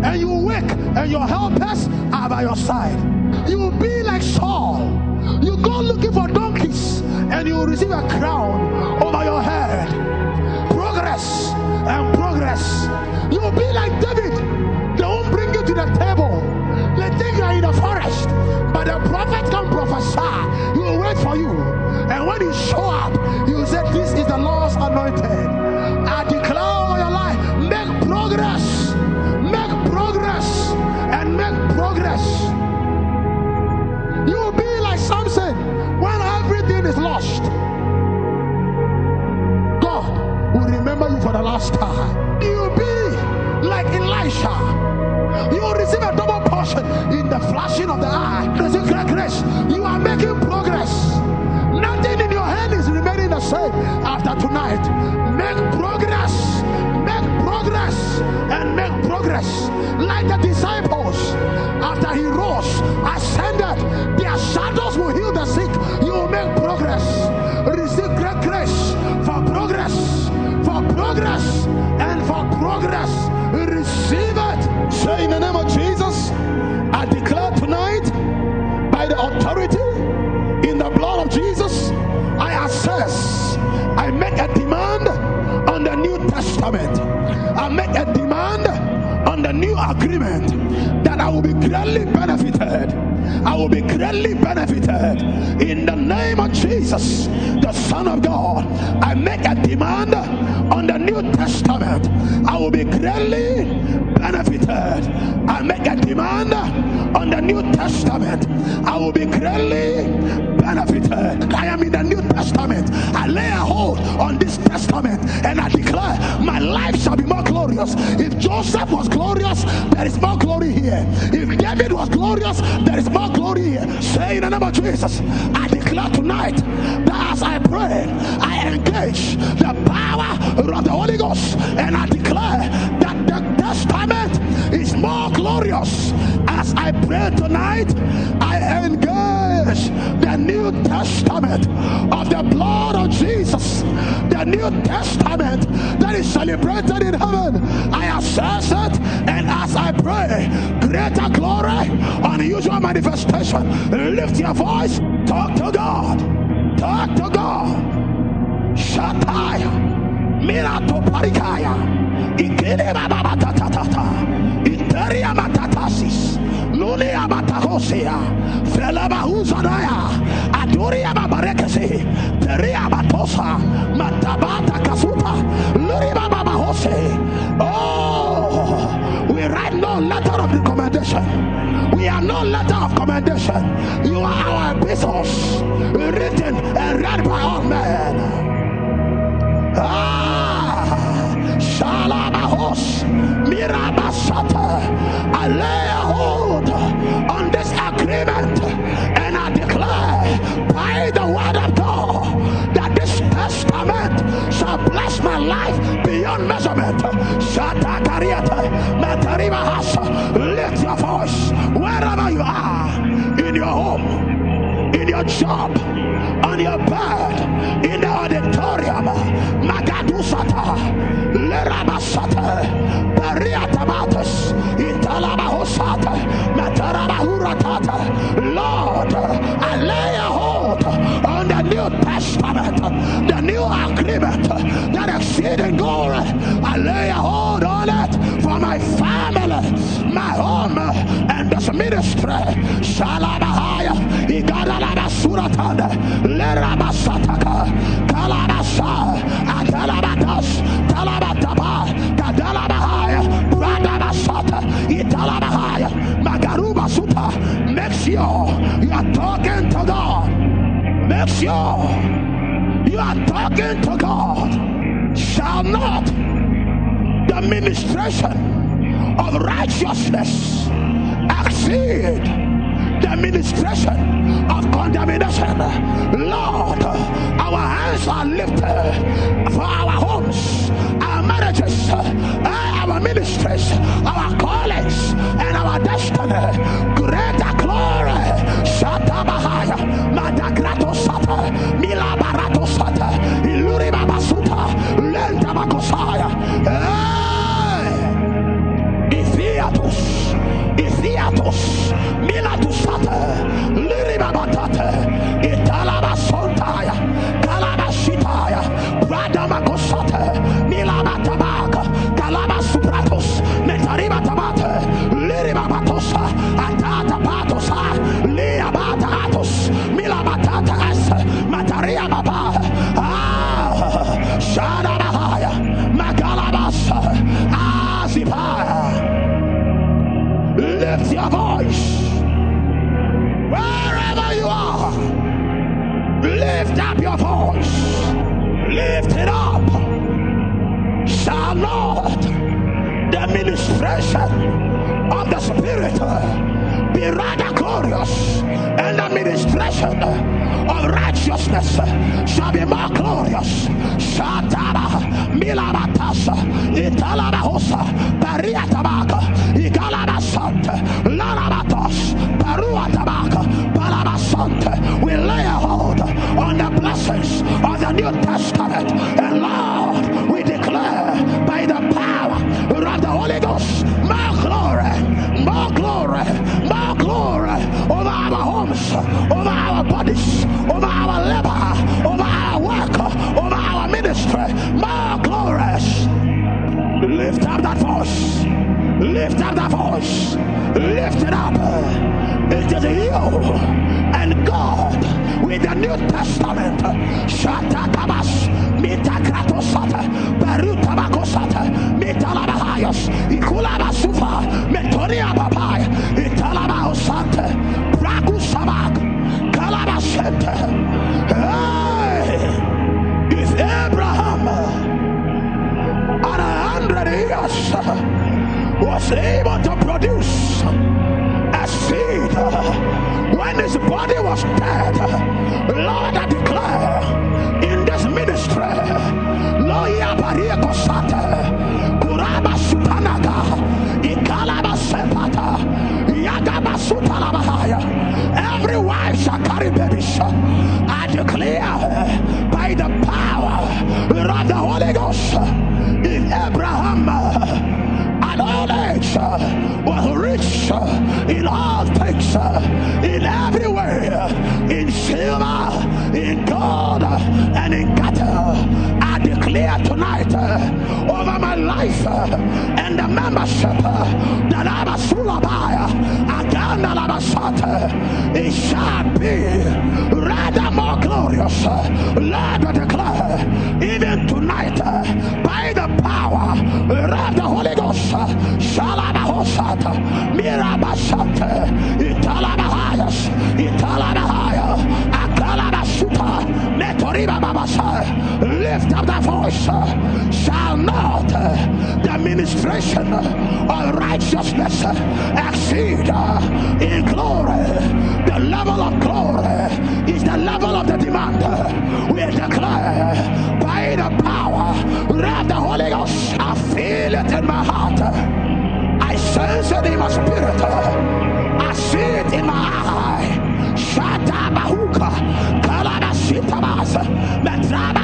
[SPEAKER 1] and you will wake, and your helpers are by your side. You will be like Saul. You go looking for donkeys, and you will receive a crown over your head progress and progress. You will be like David. They won't bring you to the table. They think you are in the forest, but the prophet can prophesy. He will wait for you. And when you show up, you will say, This is the Lord's anointed. For the last time. You'll be like Elisha. You will receive a double portion in the flashing of the eye. Receive grace. You are making progress. Nothing in your hand is remaining the same after tonight. Make progress. Make progress and make progress. Like the disciples, greatly benefited in the name of Jesus, the Son of God. I make a demand on the New Testament. I will be greatly benefited. I make a demand on the New Testament. I will be greatly benefited. I am in the New Testament. I lay a hold on this testament and I declare my life shall be more glorious. If Joseph was glorious, there is more glory here. If David was glorious, there is more glory. Say in the name of Jesus, I declare tonight that as I pray, I engage the power of the Holy Ghost and I declare that the testament is more glorious. As I pray tonight, I engage the New Testament of the blood of Jesus, the New Testament that is celebrated in heaven. I assess it, and as I pray, unusual manifestation. Lift your voice, talk to God, talk to God. Shataya. Mirato parikaya. Ikele baba tatata. Iteria matatasis. Lulia matahosea. Fela bahuzadaya. Aduria babarekese. Teria batosa. Matabata kasuta. Luri baba bahose. Oh, we write no letter of recommendation. We are no letter of commendation. You are our epistles, written and read by all men. Ah, Shalabahos, Mirabasata. I lay hold on this agreement and I declare by the word of God that this testament shall bless my life beyond measurement. Shatakariata, Mataribahasa. Lift your voice job, on your bed, in the auditorium. Magadusata, Lerabasata, Bariatamatas, Italabahosata, Matarabahuratata. Lord, I lay a hold on the New Testament, the new agreement that exceeding glory. I lay a hold on it for my family, my home, and this ministry. Shalabahaya, Igadalaba Suratanda, Lerabasataka, Kalabasa, Atalabatas, Talabataba, Kadalabahaya, Bradabasata, Italabahaya, Magaruba Suta. Make sure you are talking to God. Make sure you are talking to God. Shall not the ministration of righteousness exceed the ministration of condemnation. Lord, our hands are lifted for our homes, our marriages, our ministries, our callings, and our destiny. Greater glory. Shatabahaya, Madagrato Sata, Milabarato be rather glorious, and the ministration of righteousness shall be more glorious. Shatatabas, the Holy Ghost, if Abraham at all age was rich in all things, in every way, in silver, in gold, and in cattle. I declare tonight over my life and the membership that I'm a Labasata, it shall be rather more glorious. Lord, the ministration uh, of righteousness uh, exceed uh, in glory. The level of glory is the level of the demand. We declare by the power of the Holy Ghost, I feel it in my heart. I sense it in my spirit. I see it in my eye. Shata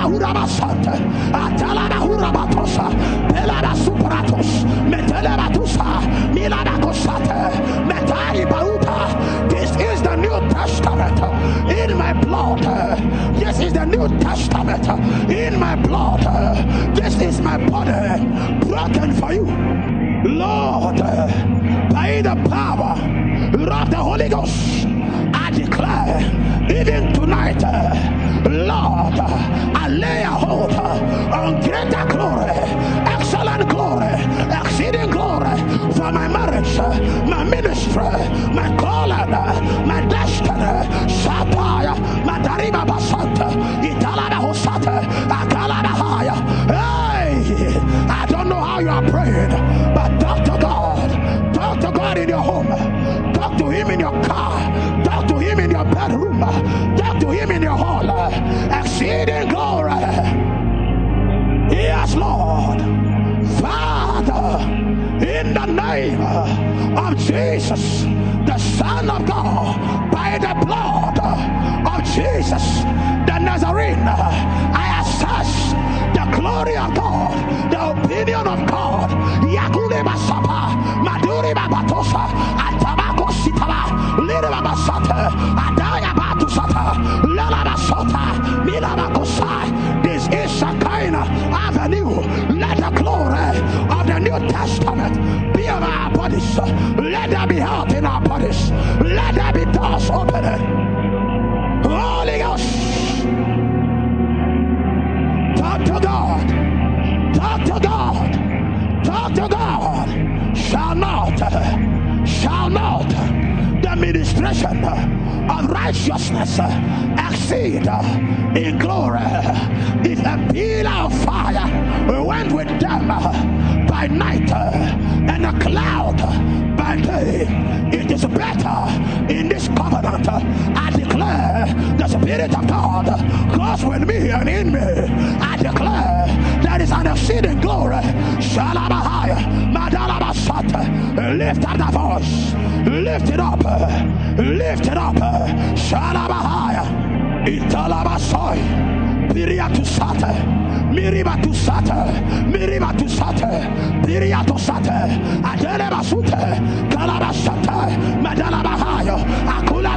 [SPEAKER 1] Hurabasanta, Atalaba New Testament uh, in my blood. This is Testament in my blood. This is my body broken for you. Lord, uh, by the power of the Holy Ghost, I declare even tonight, Lord, I lay a hold Son of God, by the blood of Jesus, the Nazarene, I assess the glory of God, the opinion of God. Righteousness uh, exceed uh, in glory. If a pillar of fire went with them uh, by night and a cloud by day, it is better in this covenant. I declare the Spirit of God goes with me and in me. I declare there is an exceeding glory. Shalabahaya, Madalabasata. Lift up the voice. Lift it up. Lift it up. Shalabahaya. Italabasoi. Piriatu sate, miribatu sate, miribatu sate, piriatu sate, adele basute, kalabasate, madala bahayo, akula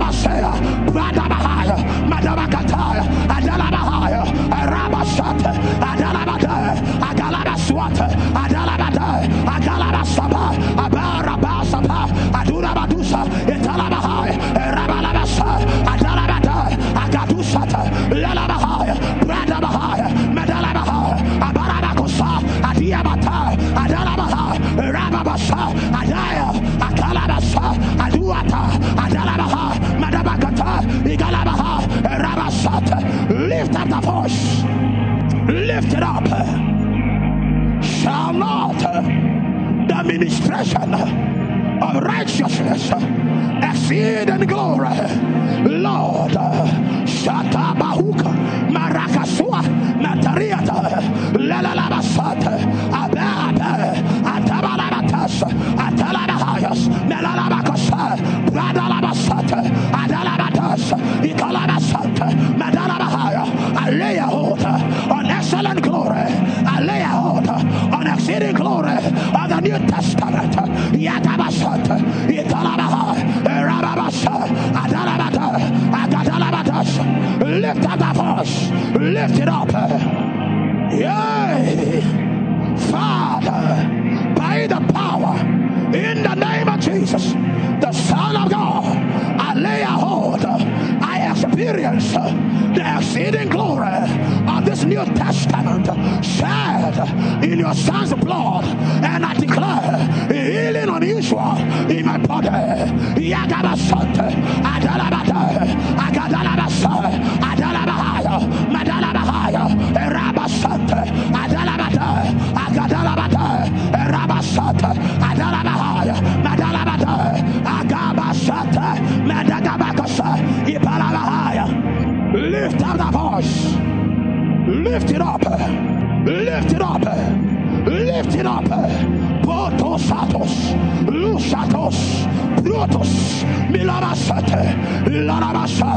[SPEAKER 1] Shall not uh, the administration of righteousness uh, exceed in glory. Lord, uh, Shata Bahuka, Marakasua, Natariata, Lalalabasata, voice, lift it up. Yay! Father, by the power in the name of Jesus, the Son of God, I lay a hold, I experience the exceeding glory of this New Testament shed in your Son's blood, and I declare healing unusual in my body. Lift it up. Lift it up. Lift it up. Potosatos. Lusatos. Protos. Milarasate. Larabasa.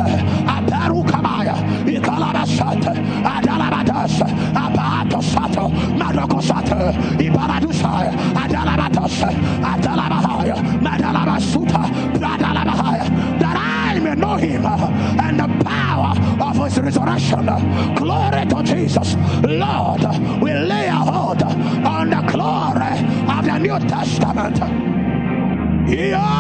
[SPEAKER 1] Yeah.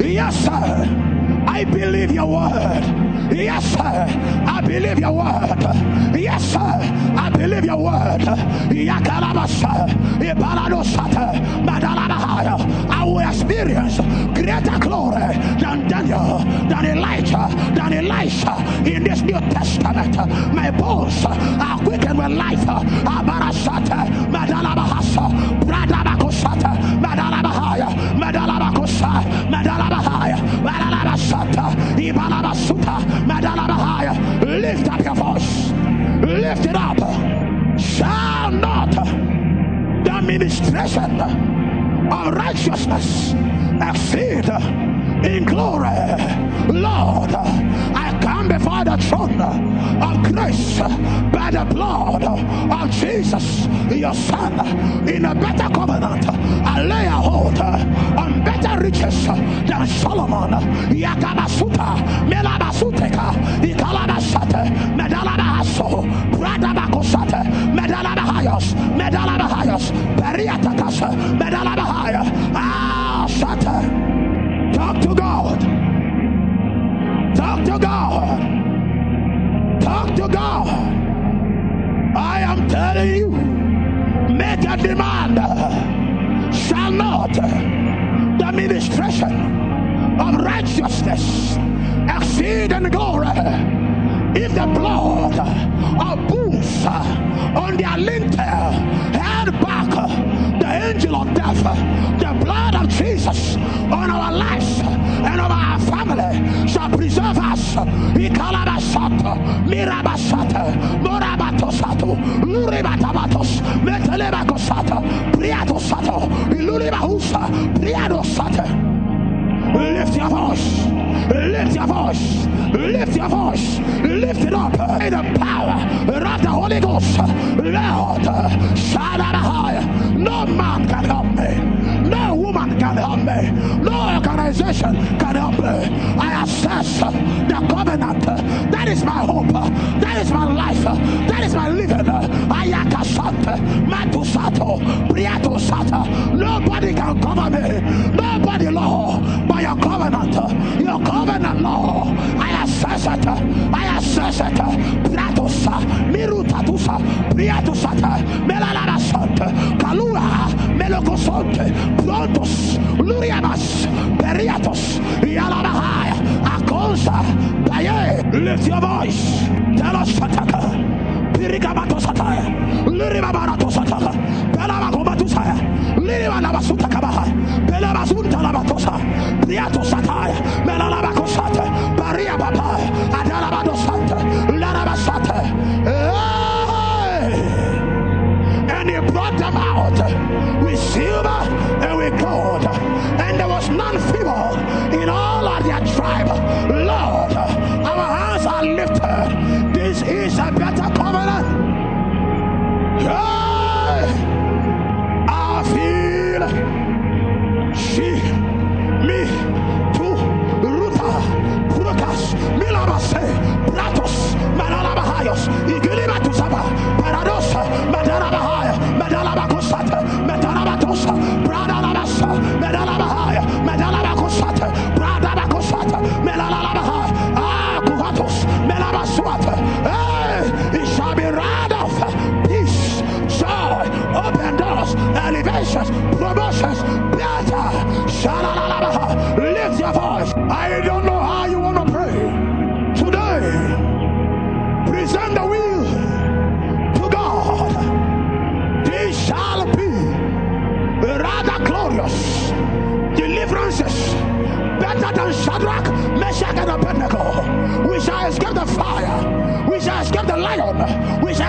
[SPEAKER 1] Yes, sir. I believe your word. Yes, sir. I believe your word. Yes, sir. I believe your word. I will experience greater glory than Daniel, than Elijah, than Elisha in this New Testament. My bones are quickened with life. Righteousness exceed in glory. Lord, I come before the throne of grace by the blood of Jesus, your Son, in a better covenant. I lay a hold on better riches than Solomon. Yakabasuta, Melabasuteka, Ikalabasate, Medalabahayos, blood of bulls on their lintel held back the angel of death, the blood of Jesus That is my living. Ayaka Matusato, Priato Sata. Nobody can cover me. Nobody, Lord, by your covenant. Your covenant, Lord. I assess it. I assess it. Pratosa, Mirutatusa, Priatusata, Melalana Santa, Kalua, Melocosonte, Prontos, Luriamas, Periatos, Yalamahaya, Baye. Lift your voice. Tell us Sataka. Pirikamato Sataya, Luribabarato Sataka, Pelamakomatusaya, Lirimanabasuta Kabaha, Pelamasunta Labatosa, Priato Sataya,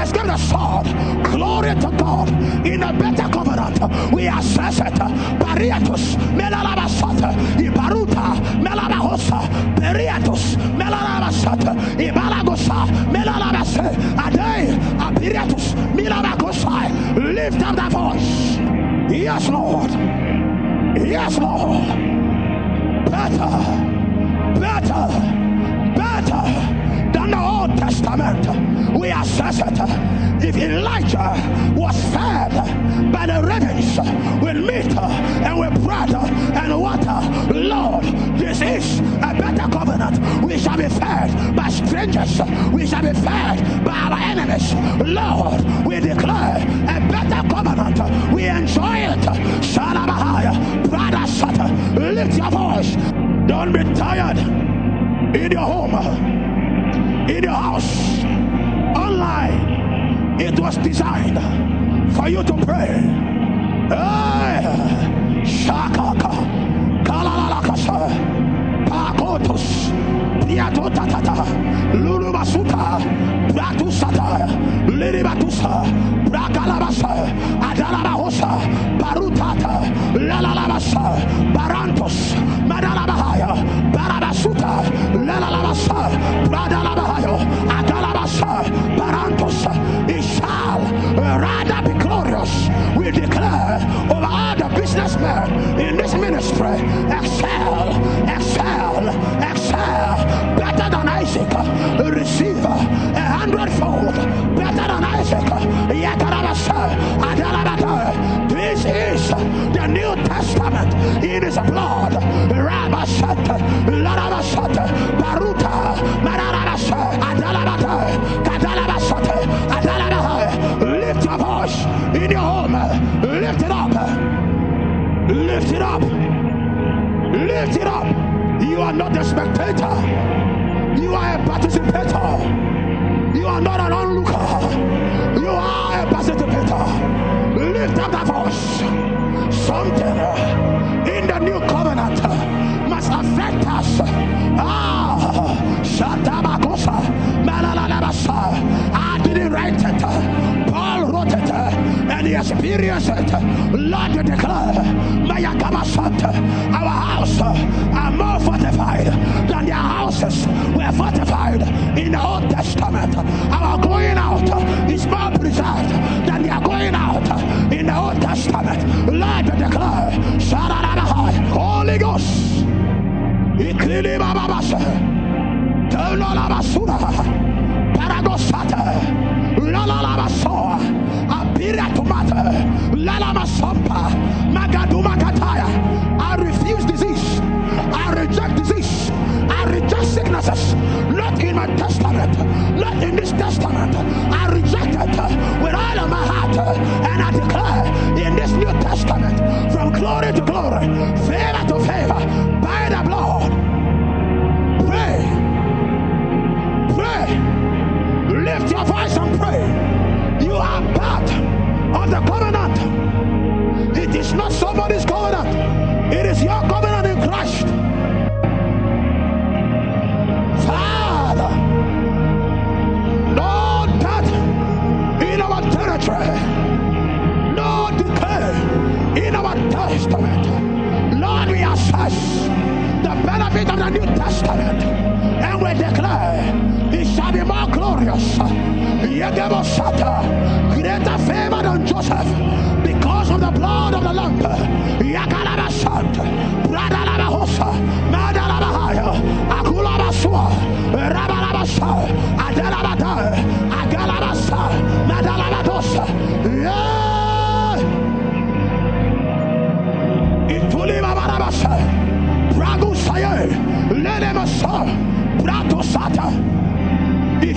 [SPEAKER 1] shall escape the sword. Glory to God in a better covenant. We assess it. Pariatus, Melalabasata, Ibaruta, Melalahosa, Periatus, Melalabasata, Ibalagosa, Melalabase, Ade, Apiriatus, Milabakosai. Lift up that voice. Yes, Lord. Yes, Lord. Better, better, If Elijah was fed by the ravens with meat and with bread and water, Lord, this is a better covenant. We shall be fed by strangers, we shall be fed by our enemies. Lord, we declare a better covenant. We enjoy it. Shalabahaya, brother, shut? lift your voice. Don't be tired in your home in your house. It was designed for you to pray. Hey, ministry, excel, experienced it. Lord, you declare, may our house are more fortified than their houses were fortified in the Old Testament. Our going out is more preserved than their going out in the Old Testament. Lord, you declare, Holy Ghost. Paragosata. Abiria tomata. Lala masompa. Magaduma kataya. I refuse disease. I reject disease. I reject sicknesses. Not in my testament. Not in this testament. I reject it with all of my heart. And I in our testament. Lord, we assess the benefit of the New Testament and we declare it shall be more glorious. Greater favor than Joseph because of the blood of the Lamb. Yakalabasant,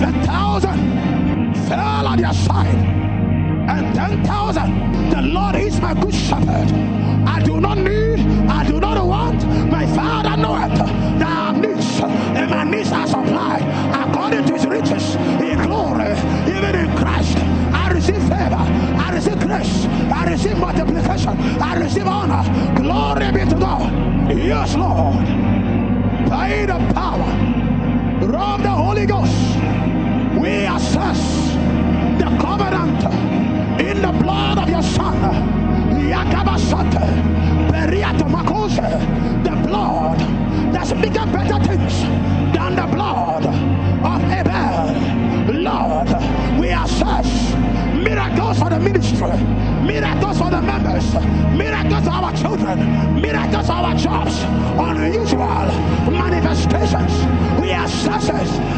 [SPEAKER 1] a thousand fell on your side and ten thousand, the Lord is my good shepherd. I do not need, I do not want, my Father knoweth that I have needs, and my needs are supplied according to his riches in glory, even in Christ. I receive favor, I receive grace, I receive multiplication, I receive honor. Glory be to God. Yes, Lord. By the power The blood that's bigger, better things than the blood of Abel. Lord, we assess miracles for the ministry, miracles for the members, miracles for our children, miracles for our jobs, unusual manifestations. We assess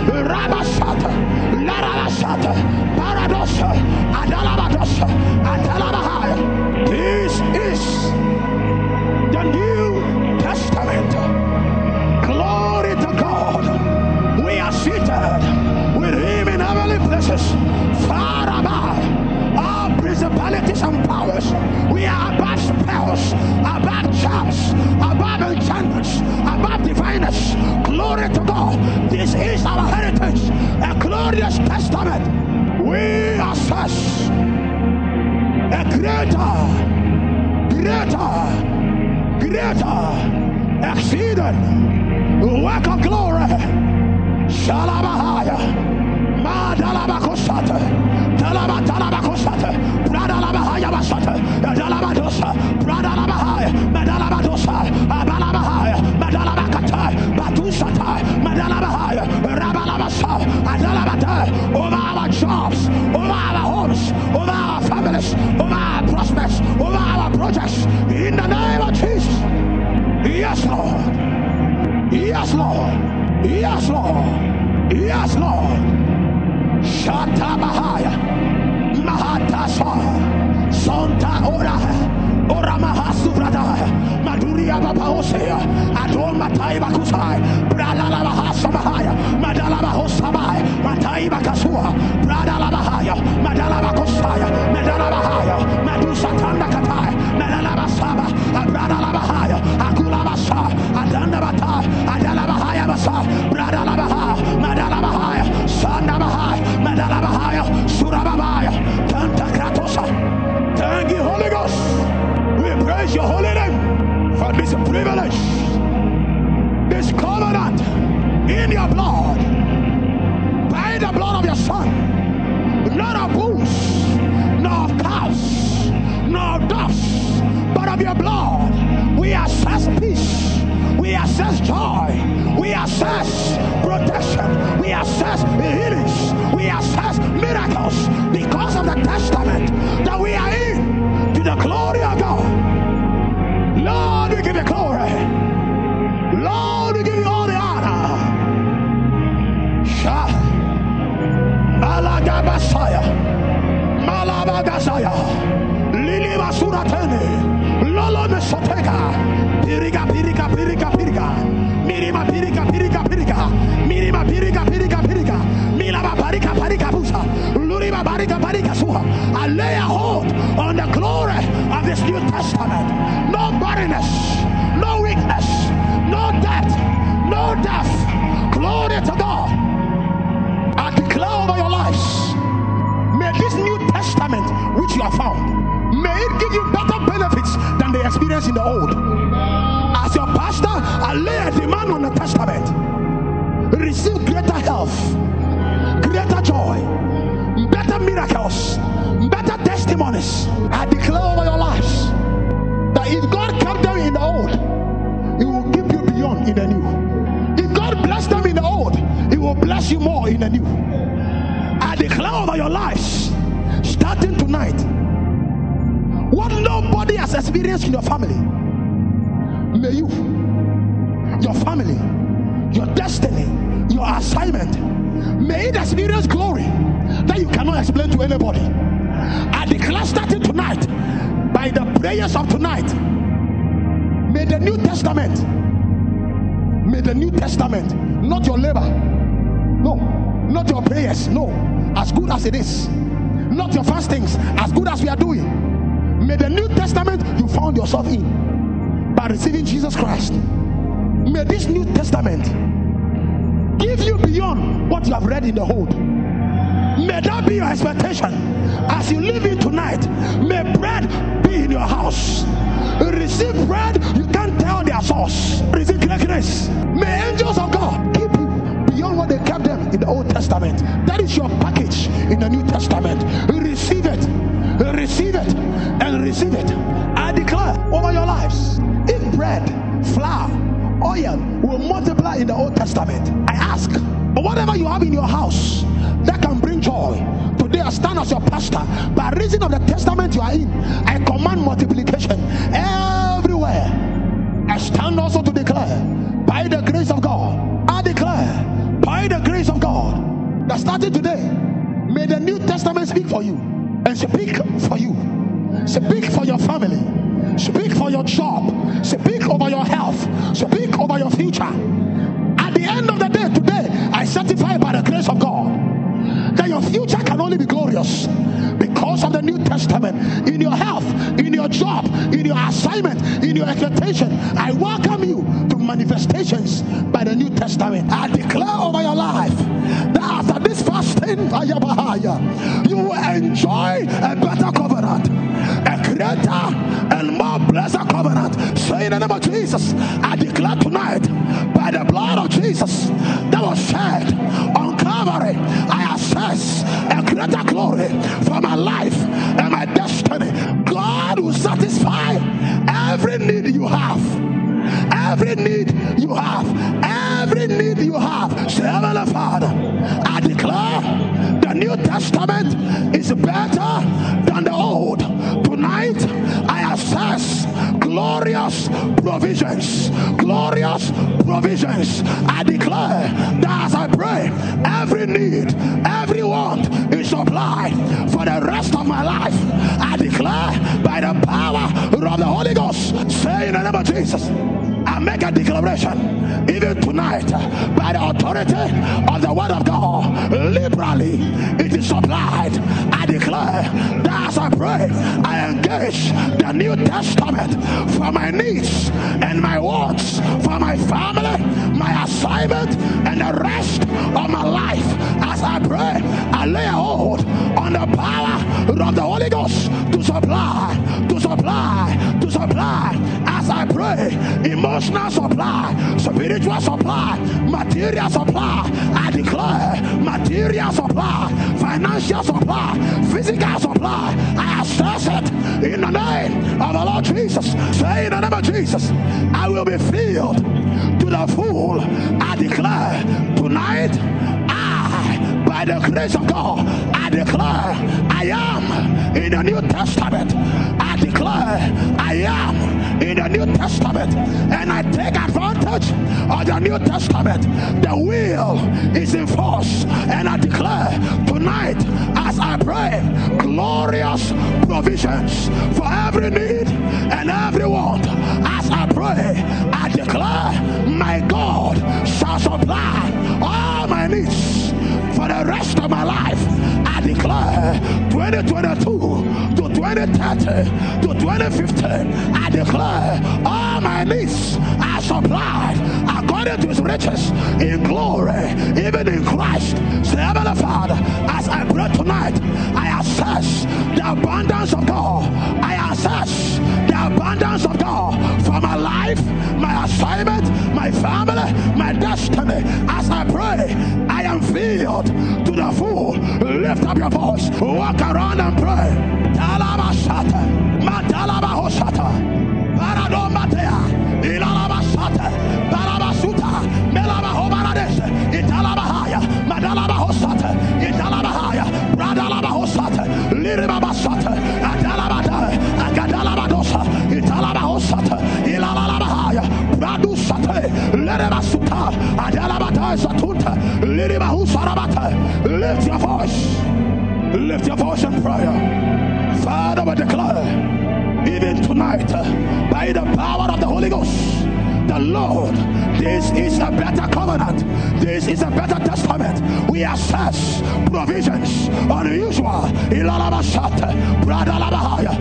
[SPEAKER 1] Rabasata, Larabasata, Paradosa, Adalabatosa, Atalabahaya. places, far above all principalities and powers. We are above spells, above charms, above enchantments, above diviners. Glory to God. This is our heritage, a glorious testament. We are such a greater, greater, greater, exceeding work of glory. Shalabahaya. Talaba talaba kosata, brada laba hayabasata, talaba dosa, brada Akosea, Adoma Taibakusa, better than the Old. Tonight, I assess glorious provisions. Glorious provisions. I declare that as I pray, every need, every want is supplied for the rest of my life. I declare by the power of the Holy Ghost, say in the name of Jesus. I make a declaration even tonight by the authority of the word of God liberally. It is supplied. I declare that as I pray I engage the New Testament for my needs and my wants for my family my assignment and the rest of my life. As I pray I lay hold on the power of the Holy Ghost to supply to supply to supply as I pray emotional supply, spiritual supply, material supply. I declare material supply, financial supply, physical supply. I assess it in the name of the Lord Jesus. Say in the name of Jesus, I will be filled to the full. I declare tonight, by the grace of God, I declare I am in the New Testament. I declare I am in the New Testament and I take advantage of the New Testament. The will is in force and I declare tonight as I pray glorious provisions for every need and every want. As I pray, I declare my God shall supply all my needs for the rest of my life. I declare 2022 to 2030 to 2050. I declare all my needs are supplied according to his riches in glory, even in Christ. Say, Heavenly Father, as I pray tonight, I assess the abundance of God. I assess the abundance of God life, my assignment, my family, my destiny. As I pray, I am filled to the full. Lift up your voice, walk around and pray. Paradomatea, Ilalabashata, Lift your voice. Lift your voice in prayer. Father, we declare, even tonight, uh, by the power of the Holy Ghost, the Lord. This is a better covenant. This is a better testament. We assess provisions unusual. Ilalabashata, Bradalabahaya,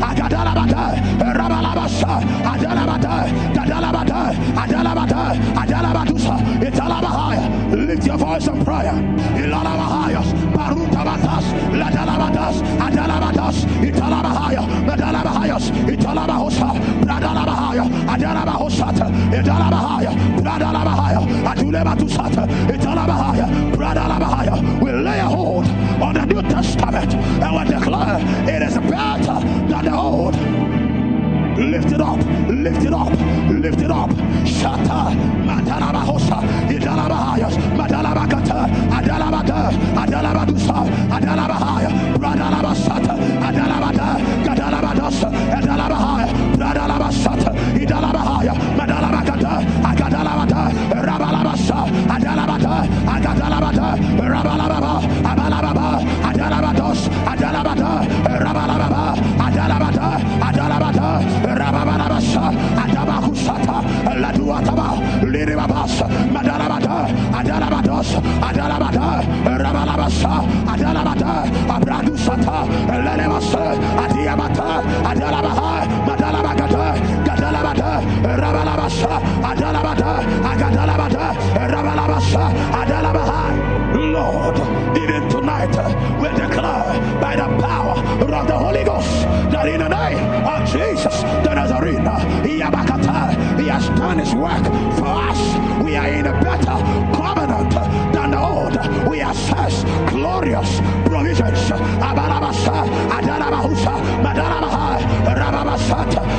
[SPEAKER 1] Agadalabata, Adalabata, Adalabadusa, Italabahaya. Lift your voice in prayer. Ilalabahaya, Barutabatas, Ladalabatas, Adalabatas, Italabahaya, Madalabahayas, Italabahosa, Bradalabahaya, Adalabahosata, Italabahaya, Bradalabahaya, Atulebatusata, Italabahaya, Bradalabahaya. We lay a hold on the New Testament and declare Lift it up, lift it up, lift it up. Shata, Madalabahosa, Idalabahayas, Madalabakata, Adalabada, Adalabadusa, Adalabahaya, Bradalabasata, Adalabada, even tonight uh, we declare by the power of the Holy Ghost that in the name of Jesus the Nazarene, uh, He has done his work for us. We are in a better covenant uh, than the old. We assess glorious provisions. Abalabasa, Adalabahusa, Madalabaha, Rababasata,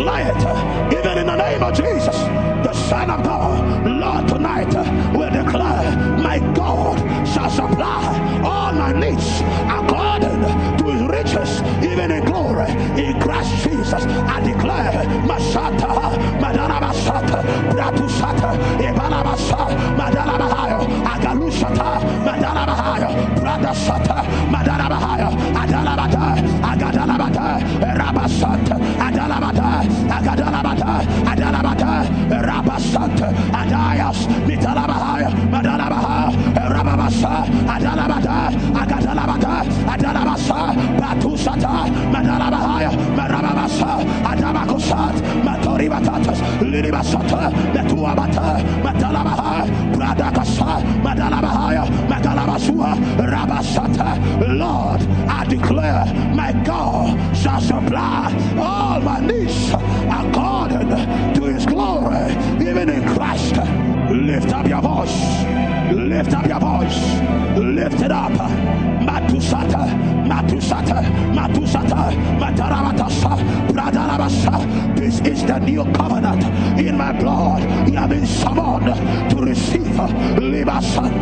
[SPEAKER 1] declare it, in the name of Jesus, the Son of God, Lord, tonight we declare, my God shall supply all my needs according to his riches, even in glory, in Christ Jesus. I declare, Masata, voice. Lift up your voice. Lift it up. Matusata, Matusata, Matusata, Matarabatasa, Pradalabasa. This is the new covenant in my blood. You have been summoned to receive uh, Libasant,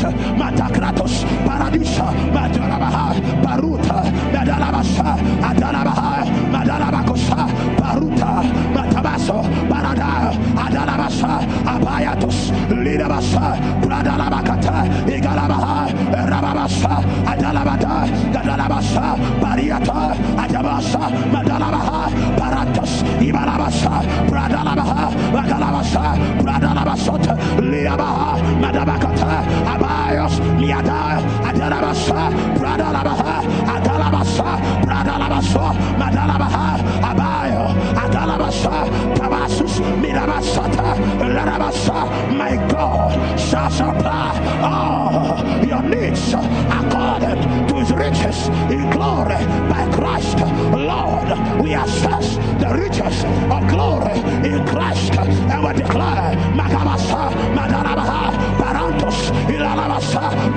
[SPEAKER 1] shall supply all your needs according to his riches in glory by Christ. Lord, we assess the riches of glory in Christ and we declare Magamasa, Madanabaha, Barantos, Ilalabasa,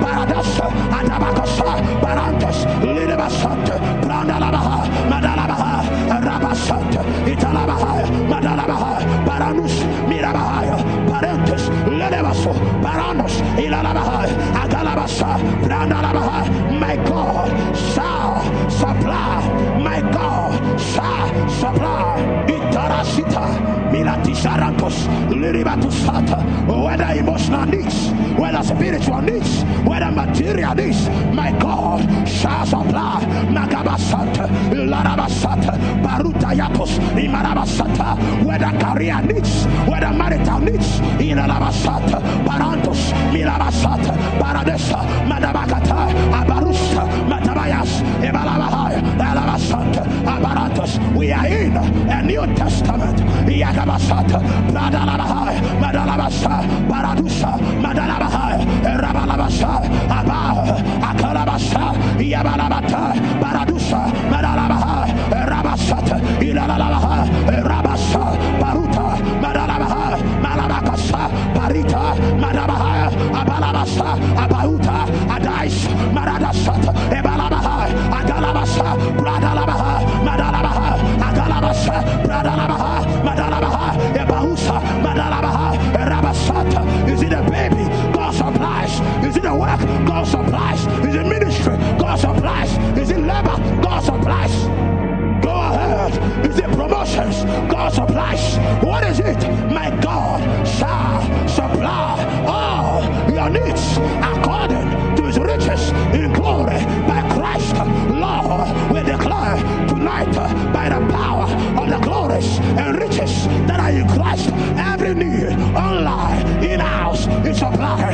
[SPEAKER 1] my God shall supply, my God shall supply, Itarasita, Milatisharantos, Liribatusata, whether emotional needs, whether spiritual needs, whether material needs, my God shall supply, Magabasata, Larabasata, Barutayatos, Imarabasata, whether Yakabasata, Christ. What is it? My God shall supply all your needs according to his riches in glory by Christ. Lord, we declare tonight by the power of the glories and riches that are in Christ, every need online in house is supplied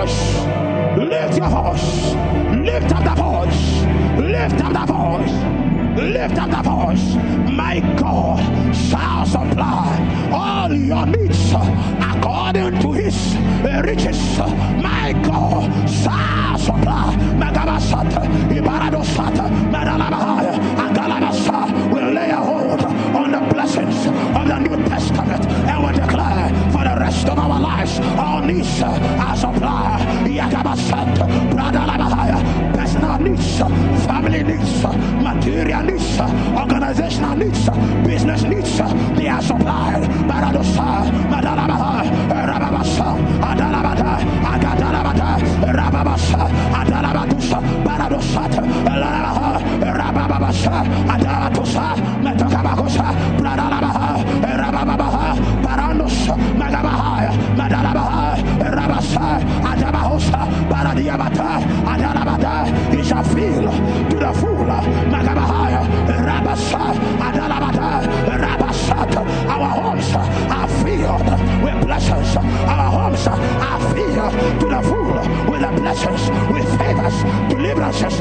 [SPEAKER 1] voice. Lift your voice. Lift up the voice. Lift up the voice. Lift up the voice. My God shall supply all your needs according to his riches. My God shall supply. Megamasata, Ibaradosata, Medalamahaya, Agalamasa will lay a hold on the blessings of the New Testament and will declare for the rest of our lives our needs are organizational needs, business needs, they are supplied by the other side. Our fear to the full with the blessings, with favors, deliverances,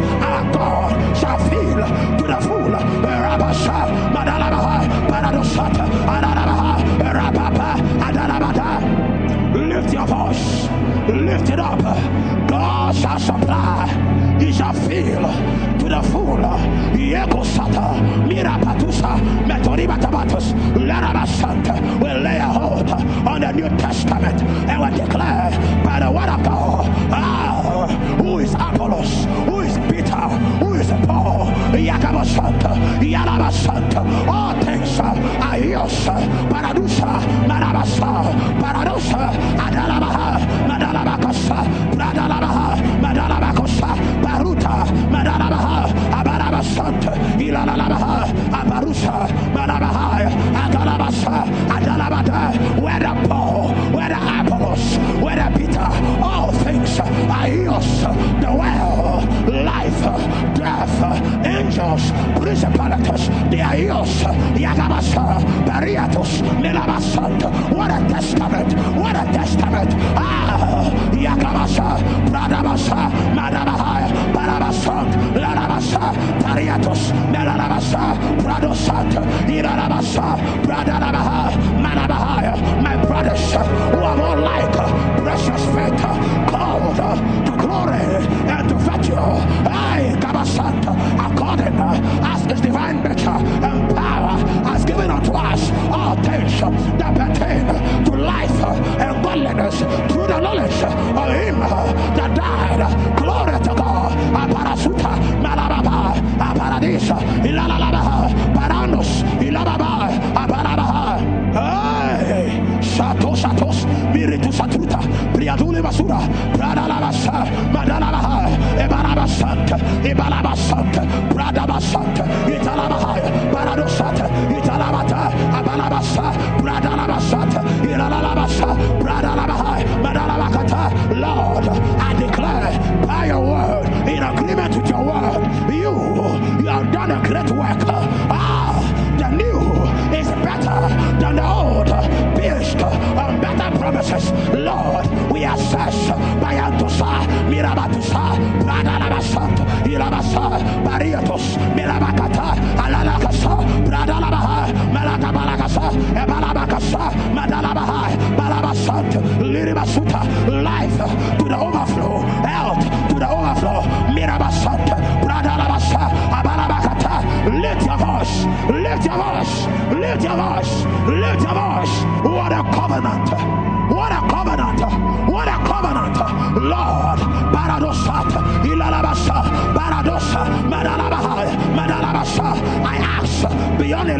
[SPEAKER 1] passar.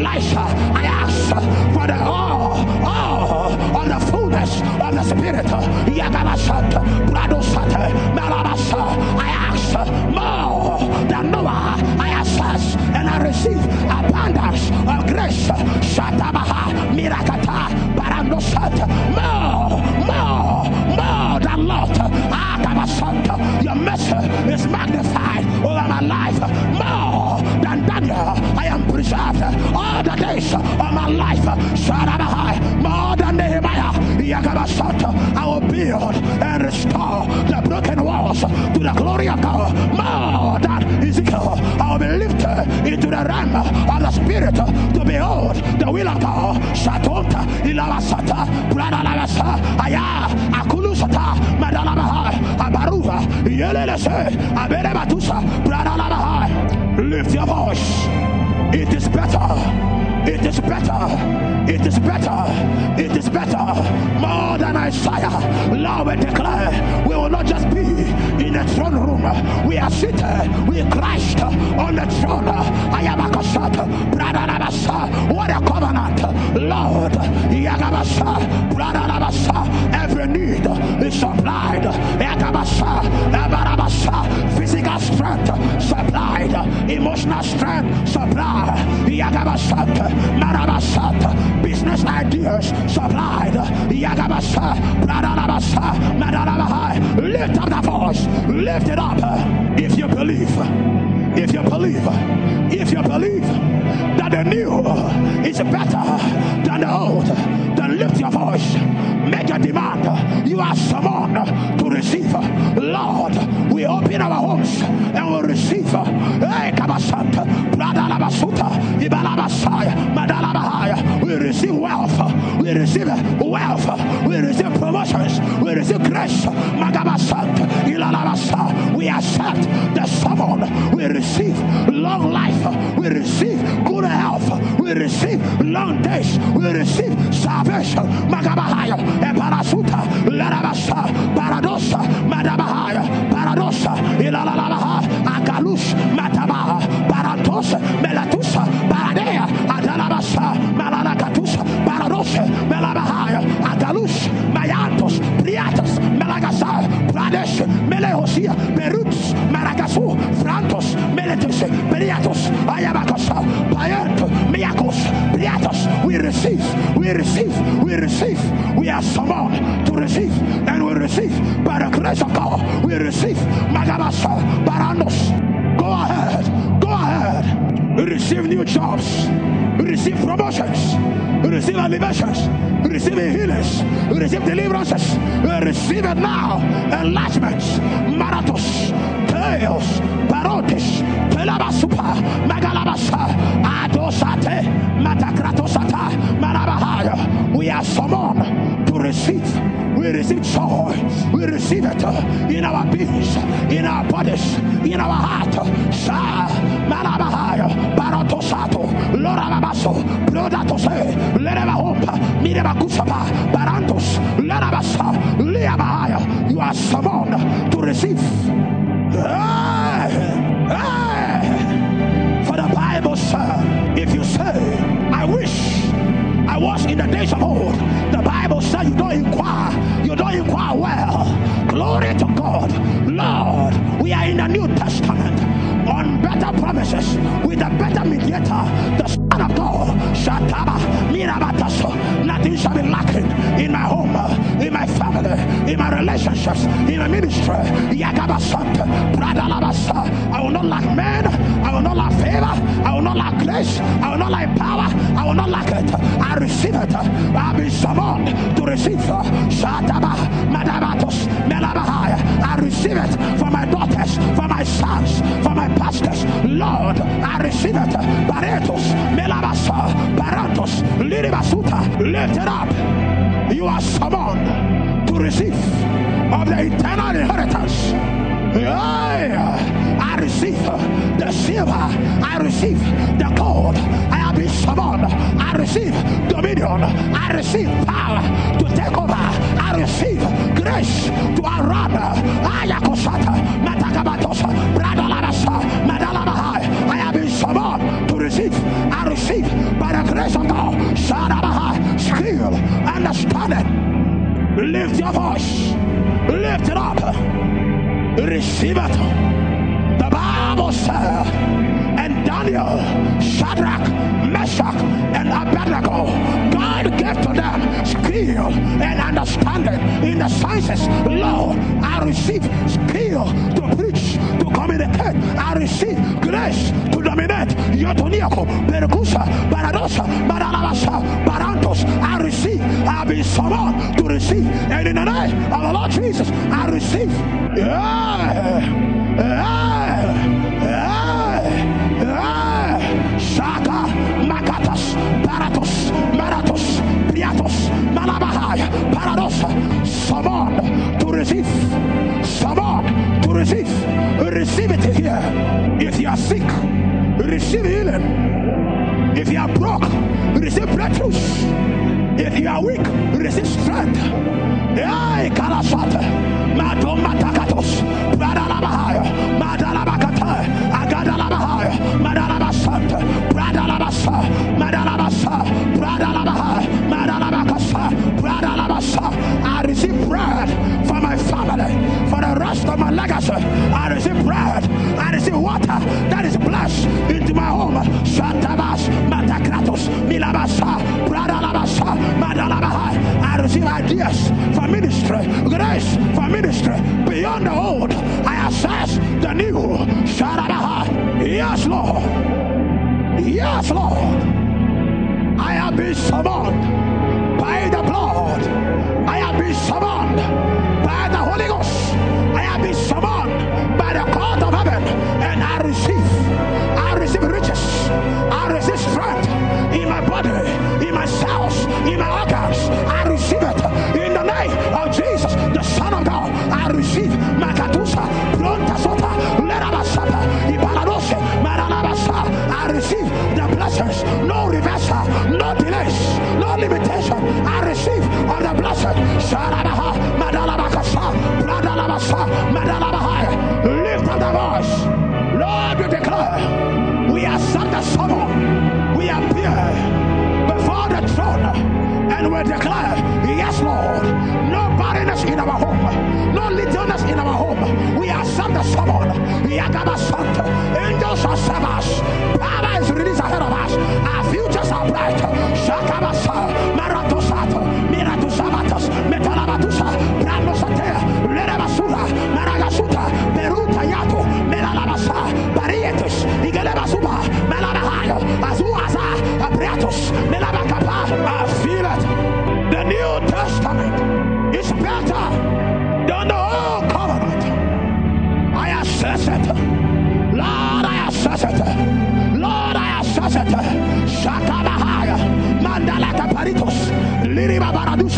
[SPEAKER 1] life. I ask for the all, all all the fullness of the Spirit. Yagabashat, Bradosat. spirit to behold the will of God. Shatonta ilalasata branalagasa aya akulusata madalamaha abaruva yelelese aberebatusa branalamaha. Lift your voice. It is better. It is better. It is better. It is better. More than Isaiah. Lord, we declare we will not just be in the throne room. We are seated with Christ on the throne. I am a Every need is supplied. Physical strength supplied. Emotional strength supplied. Business ideas supplied. Lift up the voice. Lift it up if you believe if you believe, if you believe that the new is better than the old, Lift your voice. Make a demand. You are summoned to receive. Lord, we open our homes and we receive. We receive wealth. We receive wealth. We receive promotions. We receive grace. Magabasant. Ilalabasant. Yeah.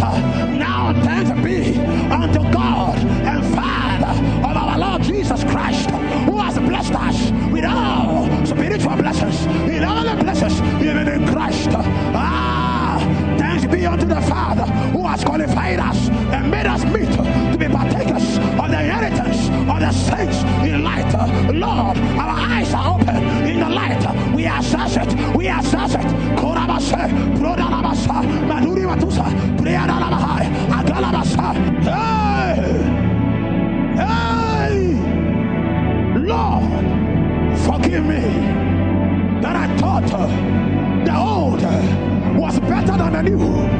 [SPEAKER 1] now thanks be unto God and Father of our Lord Jesus Christ, who has blessed us with all spiritual blessings, in all the blessings even in Christ. Ah, thanks be unto the Father who has qualified us and made us meet to be partakers of the inheritance of the saints in light. Lord, our eyes are open in the light. We are it. We are it. nenhum.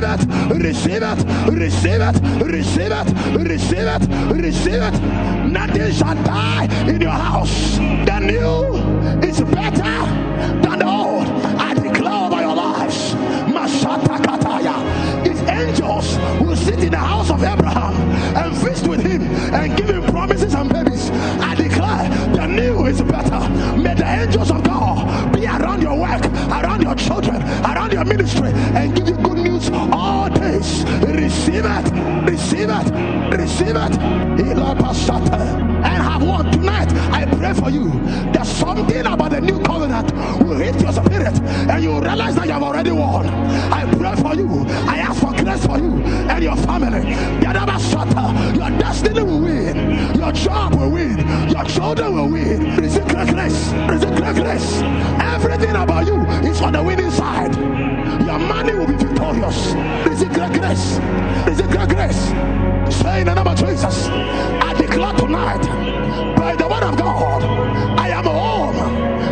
[SPEAKER 1] Receive it, receive it, receive it, receive it, receive it, receive it. Nothing shall die in your house. The new is better than the old. I declare over your lives. Mashata Kataya. If angels will sit in the house of Abraham and feast with him and give him promises and babies, I declare the new is better. Children, around your ministry, and give you good news all days. Receive it, receive it, receive it. And have one tonight. I pray for you that something about the new covenant will hit your spirit and you realize that you have already won. I pray for you. I ask for grace for you and your family. Your destiny will win. Your job will win. Your children will win. Receive grace. Receive grace. Everything about you is on the winning side. Your money will be victorious. Receive great grace. Receive great grace. Say in the name of Jesus. I declare tonight by the word of God, I am home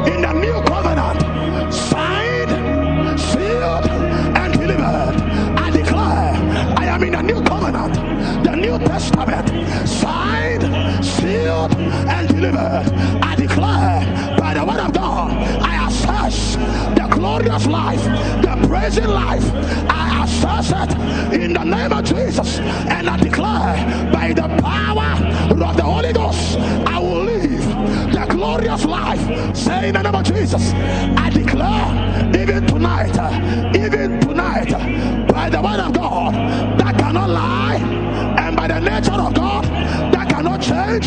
[SPEAKER 1] in the new covenant, signed, sealed, and delivered. I declare I am in the new covenant, the New Testament, signed, sealed, and delivered. Life, the present life. I assess it in the name of Jesus, and I declare by the power of the Holy Ghost, I will live the glorious life. Say in the name of Jesus, I declare even tonight, even tonight, by the word of God that cannot lie, and by the nature of God that cannot change,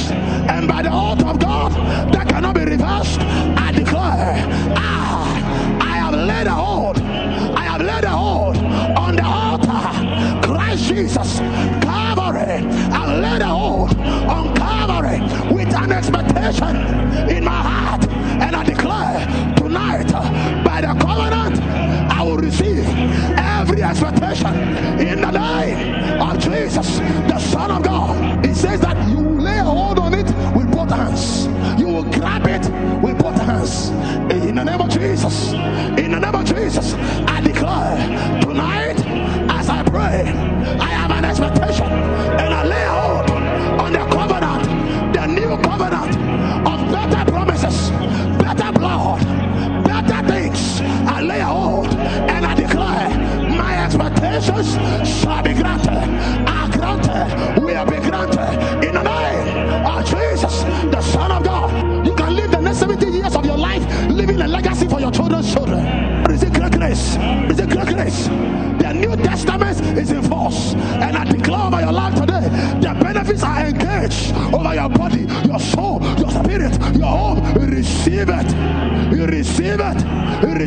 [SPEAKER 1] expectation in my heart, and I declare tonight, uh, by the covenant, I will receive every expectation in the name of Jesus, the Son of God.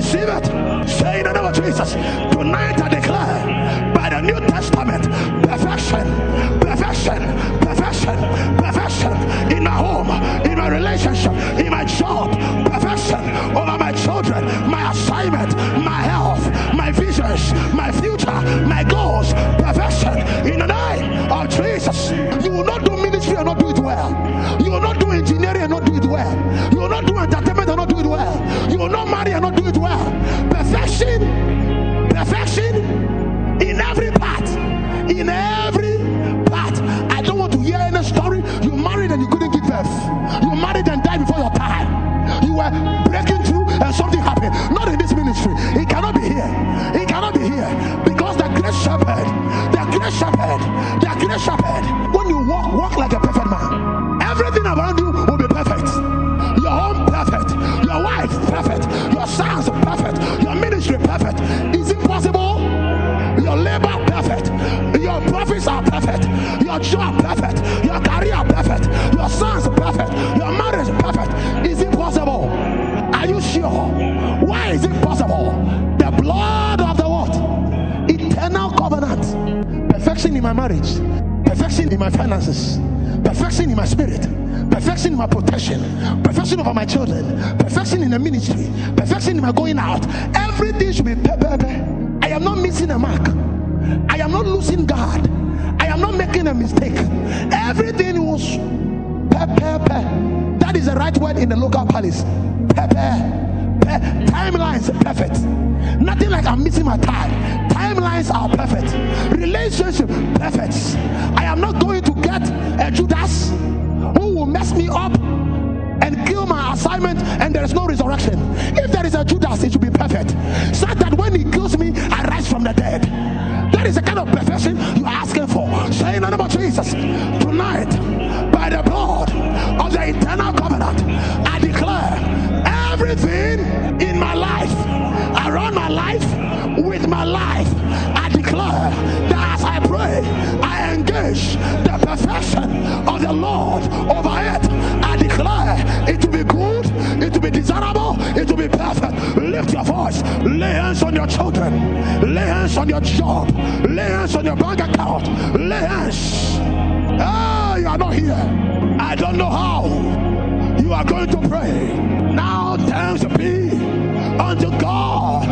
[SPEAKER 1] You Perfection in my spirit. Perfection in my protection. Perfection over my children. Perfection in the ministry. Perfection in my going out. Everything should be perfect. I am not missing a mark. I am not losing God. I am not making a mistake. Everything was pe- pe- pe- That is the right word in the local palace. Pe- pe- pe- Timelines are perfect. Nothing like I'm missing my time. Timelines are perfect. Relationship perfect. I am not going get a Judas who will mess me up and kill my assignment and there is no resurrection. If there is a Judas, it should be perfect. So that when he kills me, I rise from the dead. That is the kind of perfection you are asking for. Say in the name of Jesus, tonight, by the blood of the eternal covenant, I declare everything in my life, around my life, with my life, I declare that I engage the perfection of the Lord over it. I declare it to be good, it to be desirable, it to be perfect. Lift your voice, lay hands on your children, lay hands on your job, lay hands on your bank account, lay hands. Ah, you are not here. I don't know how you are going to pray. Now, thanks be unto God.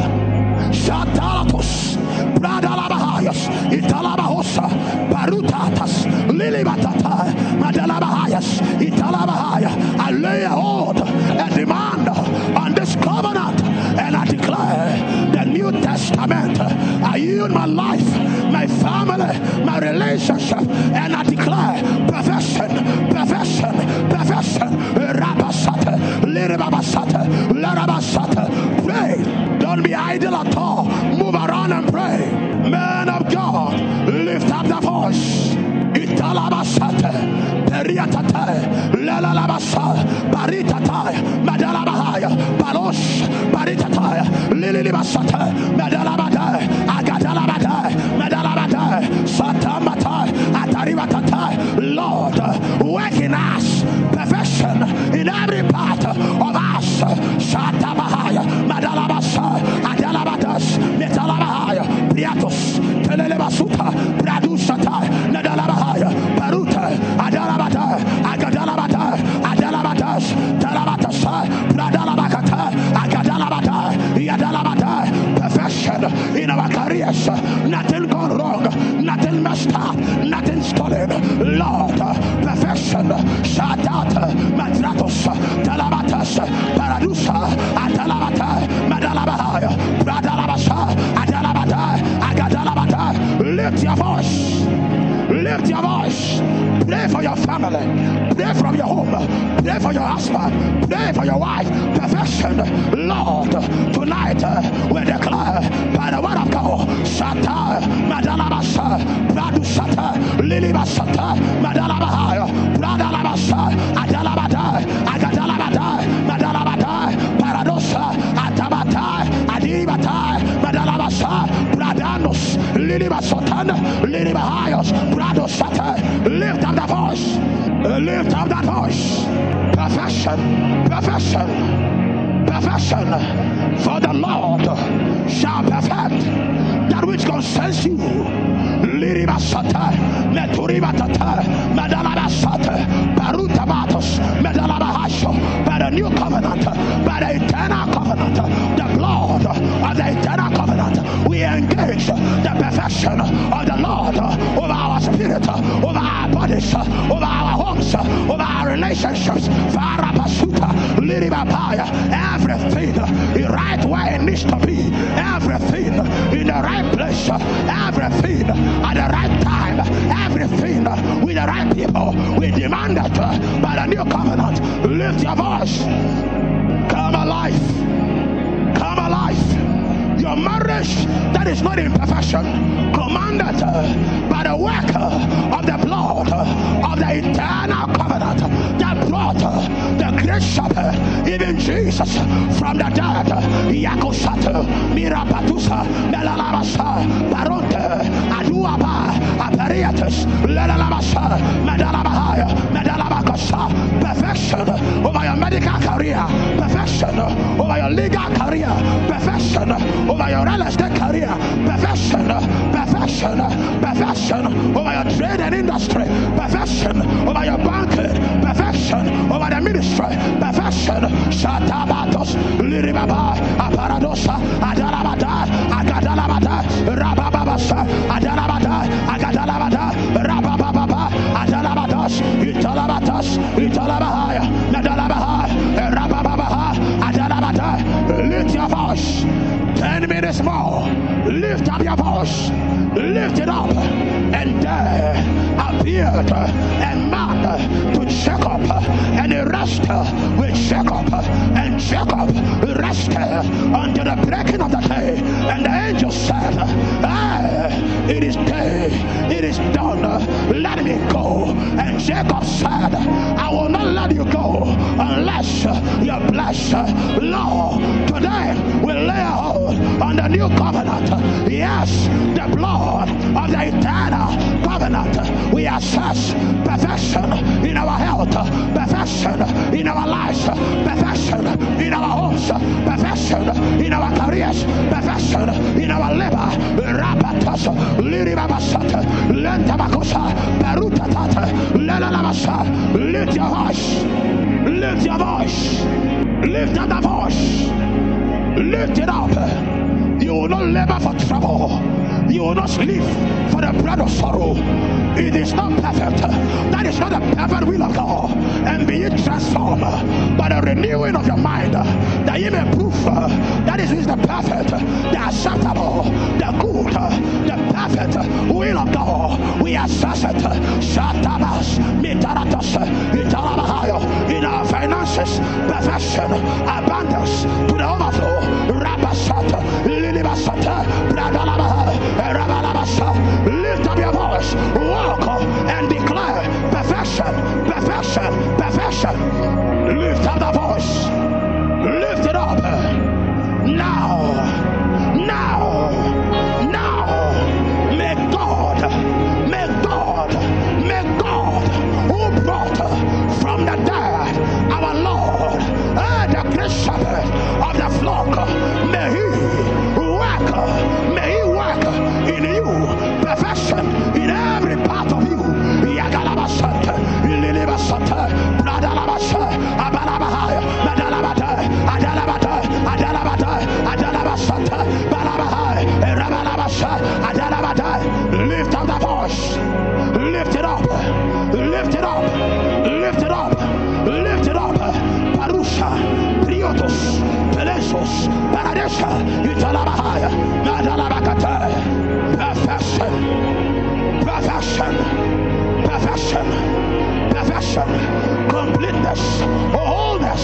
[SPEAKER 1] Shatalatos, Italabahosa, Barutatas, Lilibatata, Madalabahayas, Italabahaya. I lay a hold and demand on this covenant, and I declare the New Testament. I yield my life, my family, my relationship, and I declare perfection, perfection, perfection. Rabasata, Lirabasata, Larabasata. Pray. Don't be idle at all. Move around and pray. Man Italabasate, Periatate, Lalalabasa, Baritata, Madalabahaya, Balos, Baritata, Lilibasata, Madalabada, Pray from your home. Pray for your husband. Pray for your wife. Perfection. Lord, tonight uh, we declare by the word of God. Lift up that voice. Perfection, perfection, perfection. For the Lord shall perfect that which concerns you. Liribasata, Meturibatata, Jesus, from the dead. Yakosata, Mirapatusa, Melalabasa, Baronte, Aduaba, Aperiatus, Lelalabasa, Medalabahaya, Medalabakasa, perfection over your medical career, perfection over your legal career, perfection over your real estate career, perfection, perfection, perfection over your trade and industry, perfection over your banking, perfection over the ministry, perfection. Shatabatos, Liribaba, Aparadosa, Adalabada, Agadalabada, Rabababasa, Adalabada, appeared a man to Jacob. And he rested with Jacob. And Jacob uh, uh, rested uh, until the breaking of the day. And the angel said, ah, It is day. It is done. Let me go. And Jacob said, I will not let you go unless you're blessed. Lord, today we lay hold on the new covenant. Yes, the blood of the eternal covenant. We assess perfection in our health, perfection in our lives, perfection in our homes, perfection in our careers, perfection in our labor. Rapatas. Lift your voice, lift your voice, lift the voice. Lift it up. You will not labor for trouble. You will not sleep for the bread of sorrow. It is not perfect. That is not the perfect will of God. And be it transformed by the renewing of your mind that you may prove that is the perfect, the acceptable, the good, the perfect will of God. We assess it. Shatabas, Mitaratas, Italabahaya, in our finances, perfection, abundance, to the overflow. Rabasata, Lilibasata, Bradalabaha, Rabalabasa. Lift up your voice, walk and declare perfection, perfection, perfection. Lift up the voice, lift it up. Now, now, now, may God, may God, may God, who brought from the dead our Lord, and the shepherd of the flock, completeness, wholeness,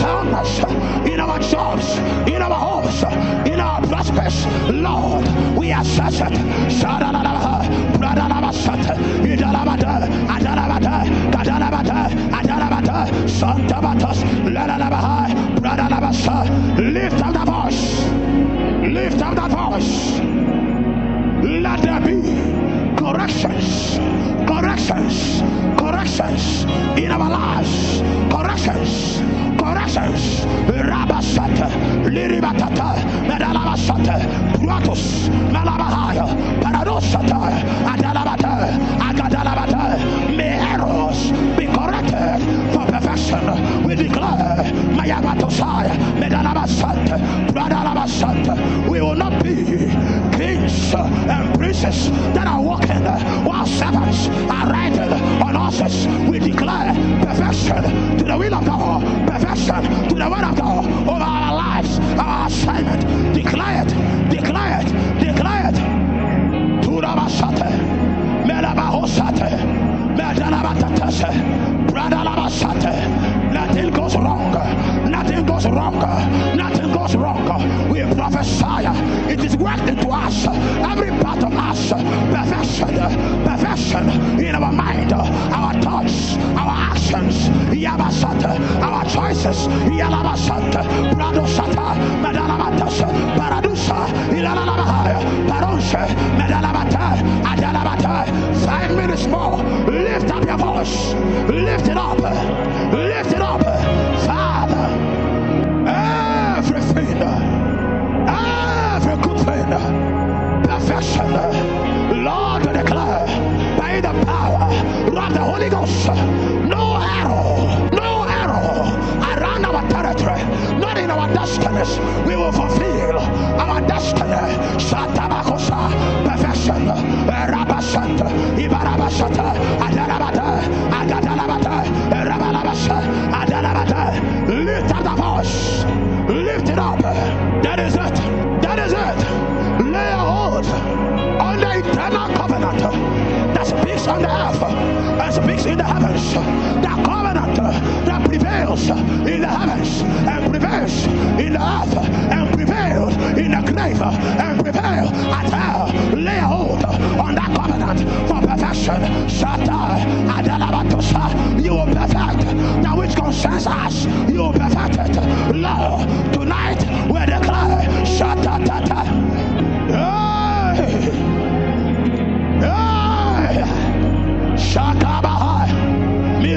[SPEAKER 1] soundness. In our jobs, in our homes, in our prospects. Lord, we assess it. Lift Liribatata, Medalabasata, Pratus, Malabahaya, Paradosata, Adalabata, Agadalabata. May be corrected for perfection. We declare, Mayabatosaya, Medalabasata, Bradalabasata. We will not be kings and princes that are walking while servants are riding on horses. We declare perfection to the will of God, perfection to the word of God over Ah, our lives, our assignment. Declare it, declare it, declare it. Turabasate, Melabahosate, Medalabatatase, Bradalabasate. Nothing goes wrong, goes wrong, nothing goes wrong. We prophesy, it is worked into us, every part of us, perfection, perfection in our mind, our thoughts, our actions, our choices. Five minutes more. Lift up your voice. Lift it up. Lift it up. Father, everything, every good thing, perfection, Lord, declare by the power of the Holy Ghost, no arrow, no arrow around our territory, not in our destinies. We will fulfill our destiny. Satabakosa, perfection, Rabasanta, Ibarabasata, Adarabata, Agadarabata, Rabalabasa, Adarabata. Lift up the voice, it up. That is it, that is it. Lay hold that speaks on the earth and speaks in the heavens. The covenant that prevails in the heavens and prevails in the earth and prevails in the grave and prevails at hell. Lay hold on that covenant for perfection. Shata Adalabatosa. You will perfect that which concerns us. You will perfect it. Lord, tonight we declare Shata Tata. Hey!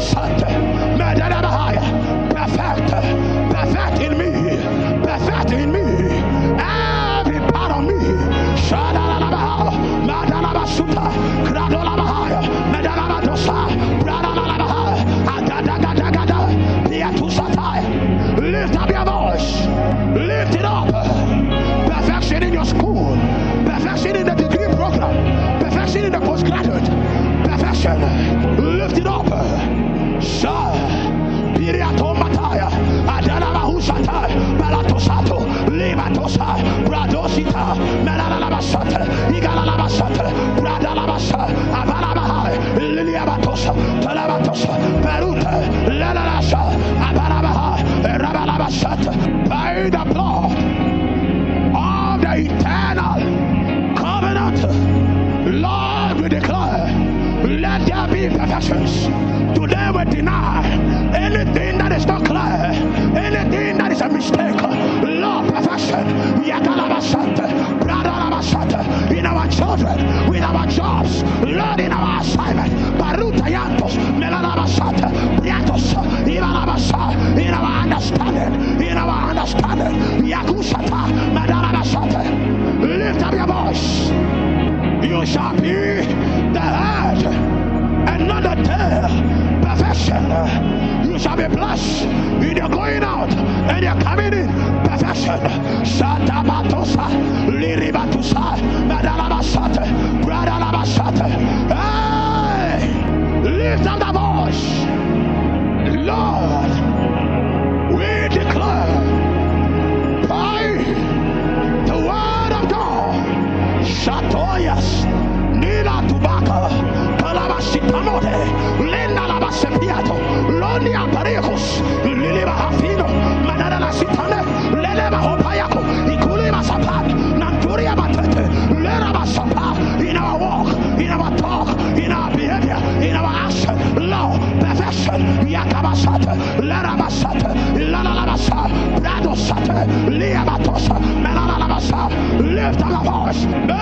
[SPEAKER 1] Priadala You lift up a voice,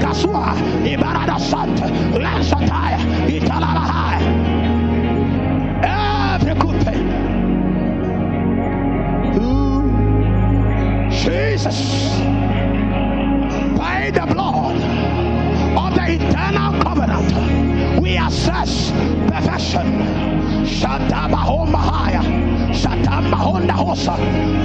[SPEAKER 1] Maragasua, Ibarada Sant, Lansataya, Italabahai. Every good thing. Hmm. Jesus, by the blood of the eternal covenant, we assess perfection. Shatabahomahaya. Shatamba Honda Hosa,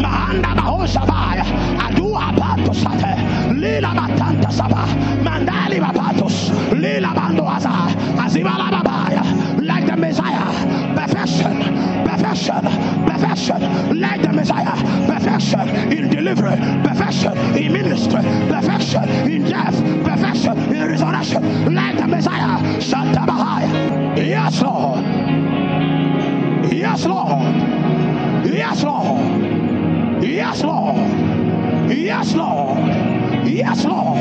[SPEAKER 1] Mahanda Bahosa Baya, Adua Patos Sate, Lila Matanta Saba, Mandali Bapatos, Lila Bandoaza, Azibala Babaya, like the Messiah, perfection, perfection, perfection, like the Messiah, perfection. In delivery, perfection. In ministry, perfection. In death, perfection. In resurrection, like the Messiah, Santa Bahaya. Yes, Lord. Yes, Lord. Yes, Lord. Yes, Lord. Yes, Lord. Yes, Lord.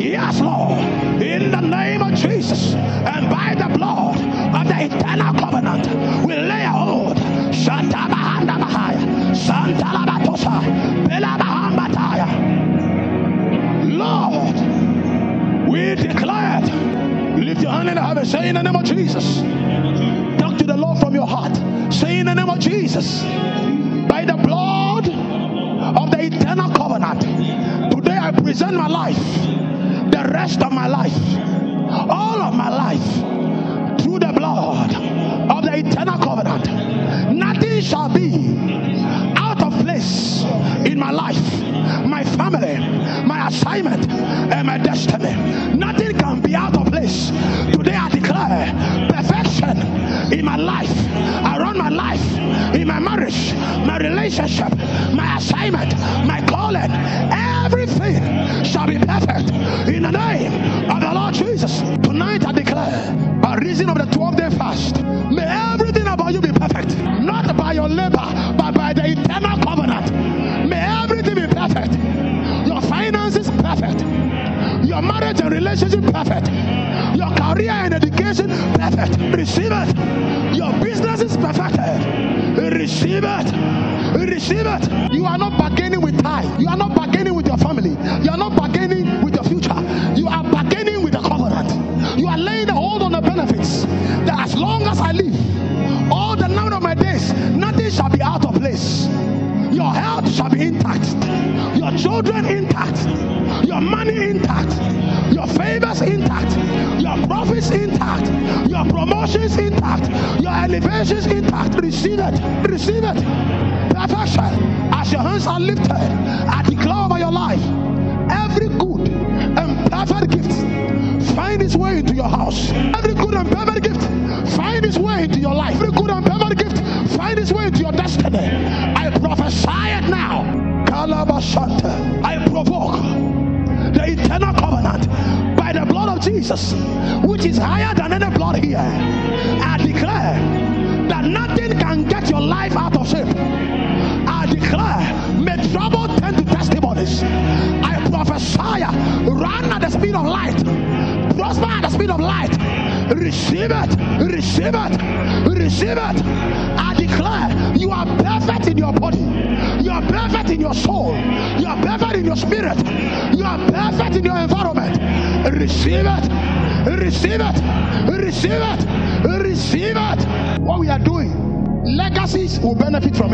[SPEAKER 1] Yes, Lord. In the name of Jesus and by the blood of the eternal covenant, we lay hold. Santa Bahanda Bahaya. Santa Labatosa. Bela Bahambataya. Lord, we declare it. Lift your hand in the heaven. Say in the name of Jesus. Talk to the Lord from your heart. Say in the name of Jesus Today present my life, the rest of my life, all of my life, through the blood of the eternal covenant. Nothing shall be out of place in my life,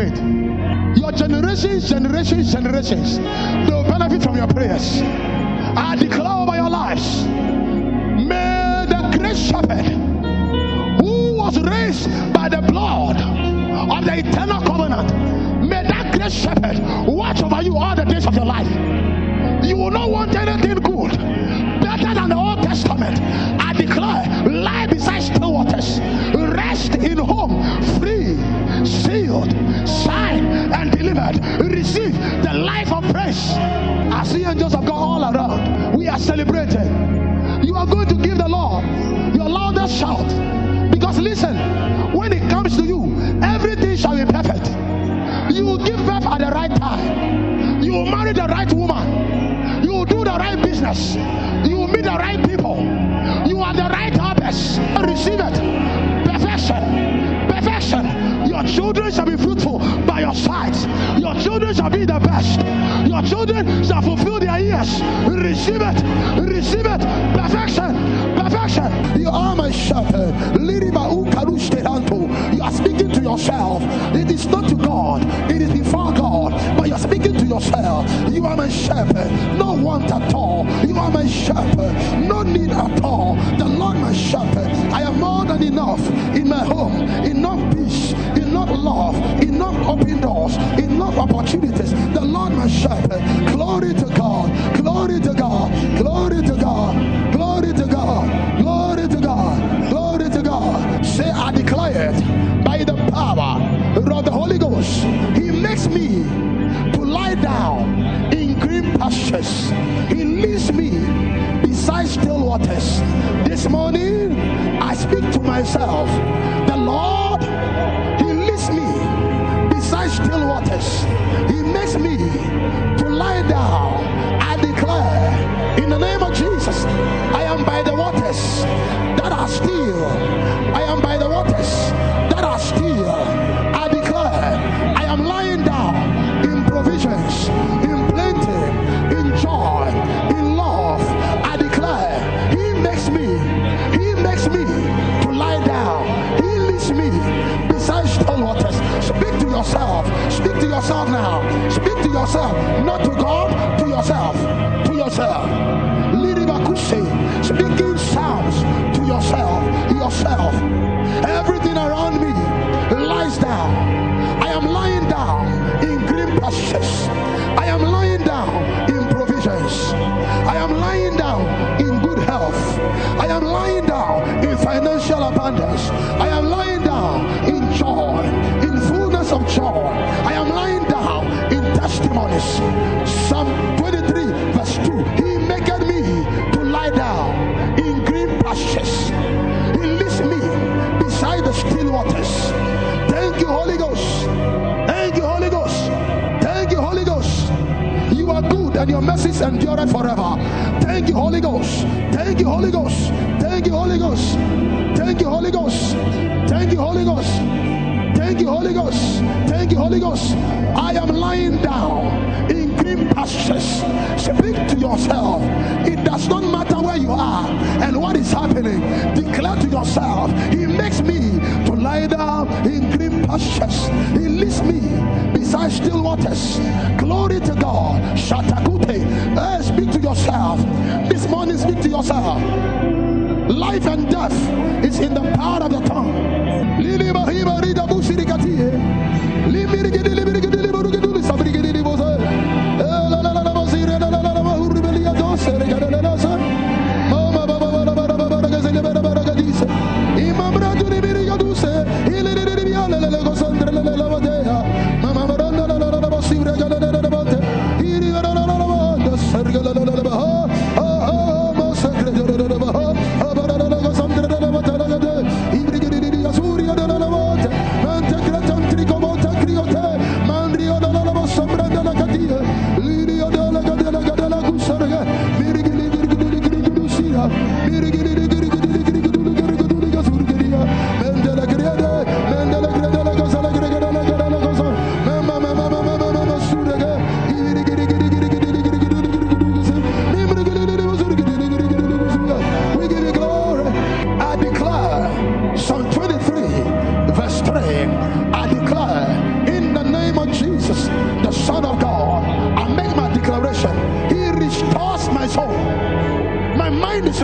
[SPEAKER 1] it. Your generations, generations, generations, You are going to give the Lord your loudest shout. Because listen, when it comes to you, everything shall be perfect. You will give birth at the right time. You will marry the right woman. You will do the right business. You will meet the right people. You are the right harvest. Receive it. Perfection. Perfection. Your children shall be fruitful by your sides. Your children shall be the best. Your children shall fulfill their years. Receive it. Receive it. Perfection. Perfection. You are my shepherd. You are speaking to yourself. It is not to God. It is before God. But you are speaking to yourself. You are my shepherd. No want at all. You are my shepherd. No need at all. The Lord my shepherd. I am more than enough in my home. Enough peace. Enough love. Enough open doors. Enough Glory to God. Glory to God. Glory to God. Glory to God. Glory to God. Glory to God. Say, I declare it by the power of the Holy Ghost. He makes me to lie down in green pastures. He leads me beside still waters. This morning, I speak to myself. The Lord, still waters. He makes me to lie down. I declare in the name of Jesus, I am by the waters that are still. I am by the waters that are still. Yourself. Speak to yourself now. Speak to yourself, not to God, to yourself. To yourself. Speaking sounds to yourself. Yourself. Everything around me lies down. I am lying down in green pastures. I am lying down in provisions. I am lying down in good health. I am lying down in financial abundance. And your mercies endure forever. Thank you, Holy Ghost. Thank you, Holy Ghost. Thank you, Holy Ghost. Thank you, Holy Ghost. Thank you, Holy Ghost. Thank you, Holy Ghost. Thank you, Holy Ghost. I am lying down in green pastures. Speak to yourself. It does not matter where you are and what is happening. Declare to yourself, He makes me to lie down in green pastures. He leads me beside still waters. Glory to God. Shatakute. Hey, eh, speak to yourself. This morning, speak to yourself. Life and death is in the power of the tongue.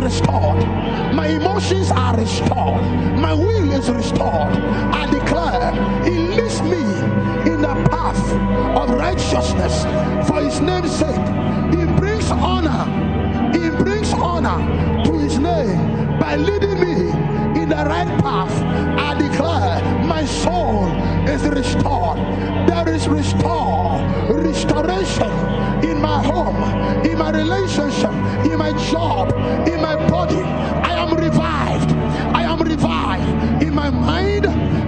[SPEAKER 1] Restored. My emotions are restored. My will is restored. I declare He leads me in the path of righteousness for His name's sake. He brings honor. He brings honor to His name by leading me in the right path. I declare my soul is restored. There is restore, restoration in my home, in my relationship, in my job, in my body. I am revived. I am revived in my mind,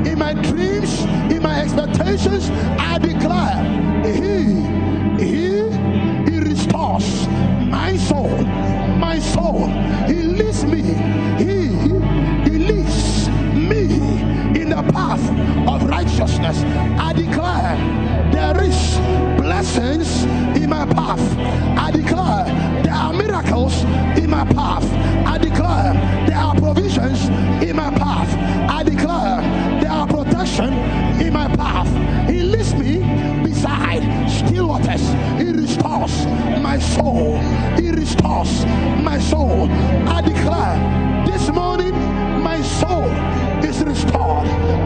[SPEAKER 1] in my dreams, in my expectations. I declare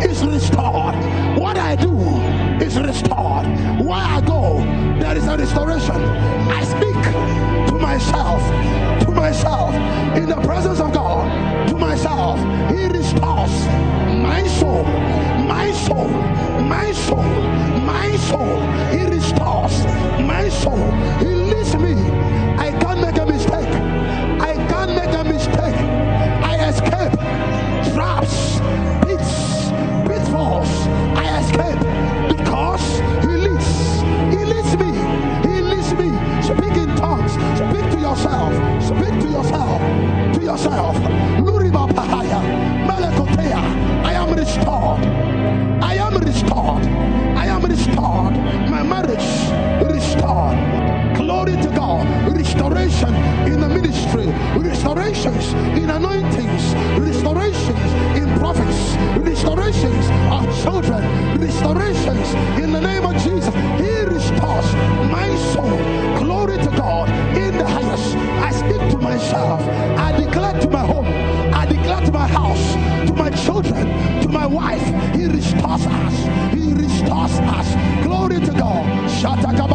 [SPEAKER 1] is restored. What I do is restored. Where I go, there is a restoration. I speak to myself, to myself, in the presence of God, to myself. He restores my soul, my soul, my soul, my soul. He Speak to yourself. To yourself. I am restored. I am restored. I am restored. My marriage restored. Glory to God. Restoration in the ministry. Restorations in I declare to my home, I declare to my house, to my children, to my wife, he restores us. He restores us. Glory to God. Shataka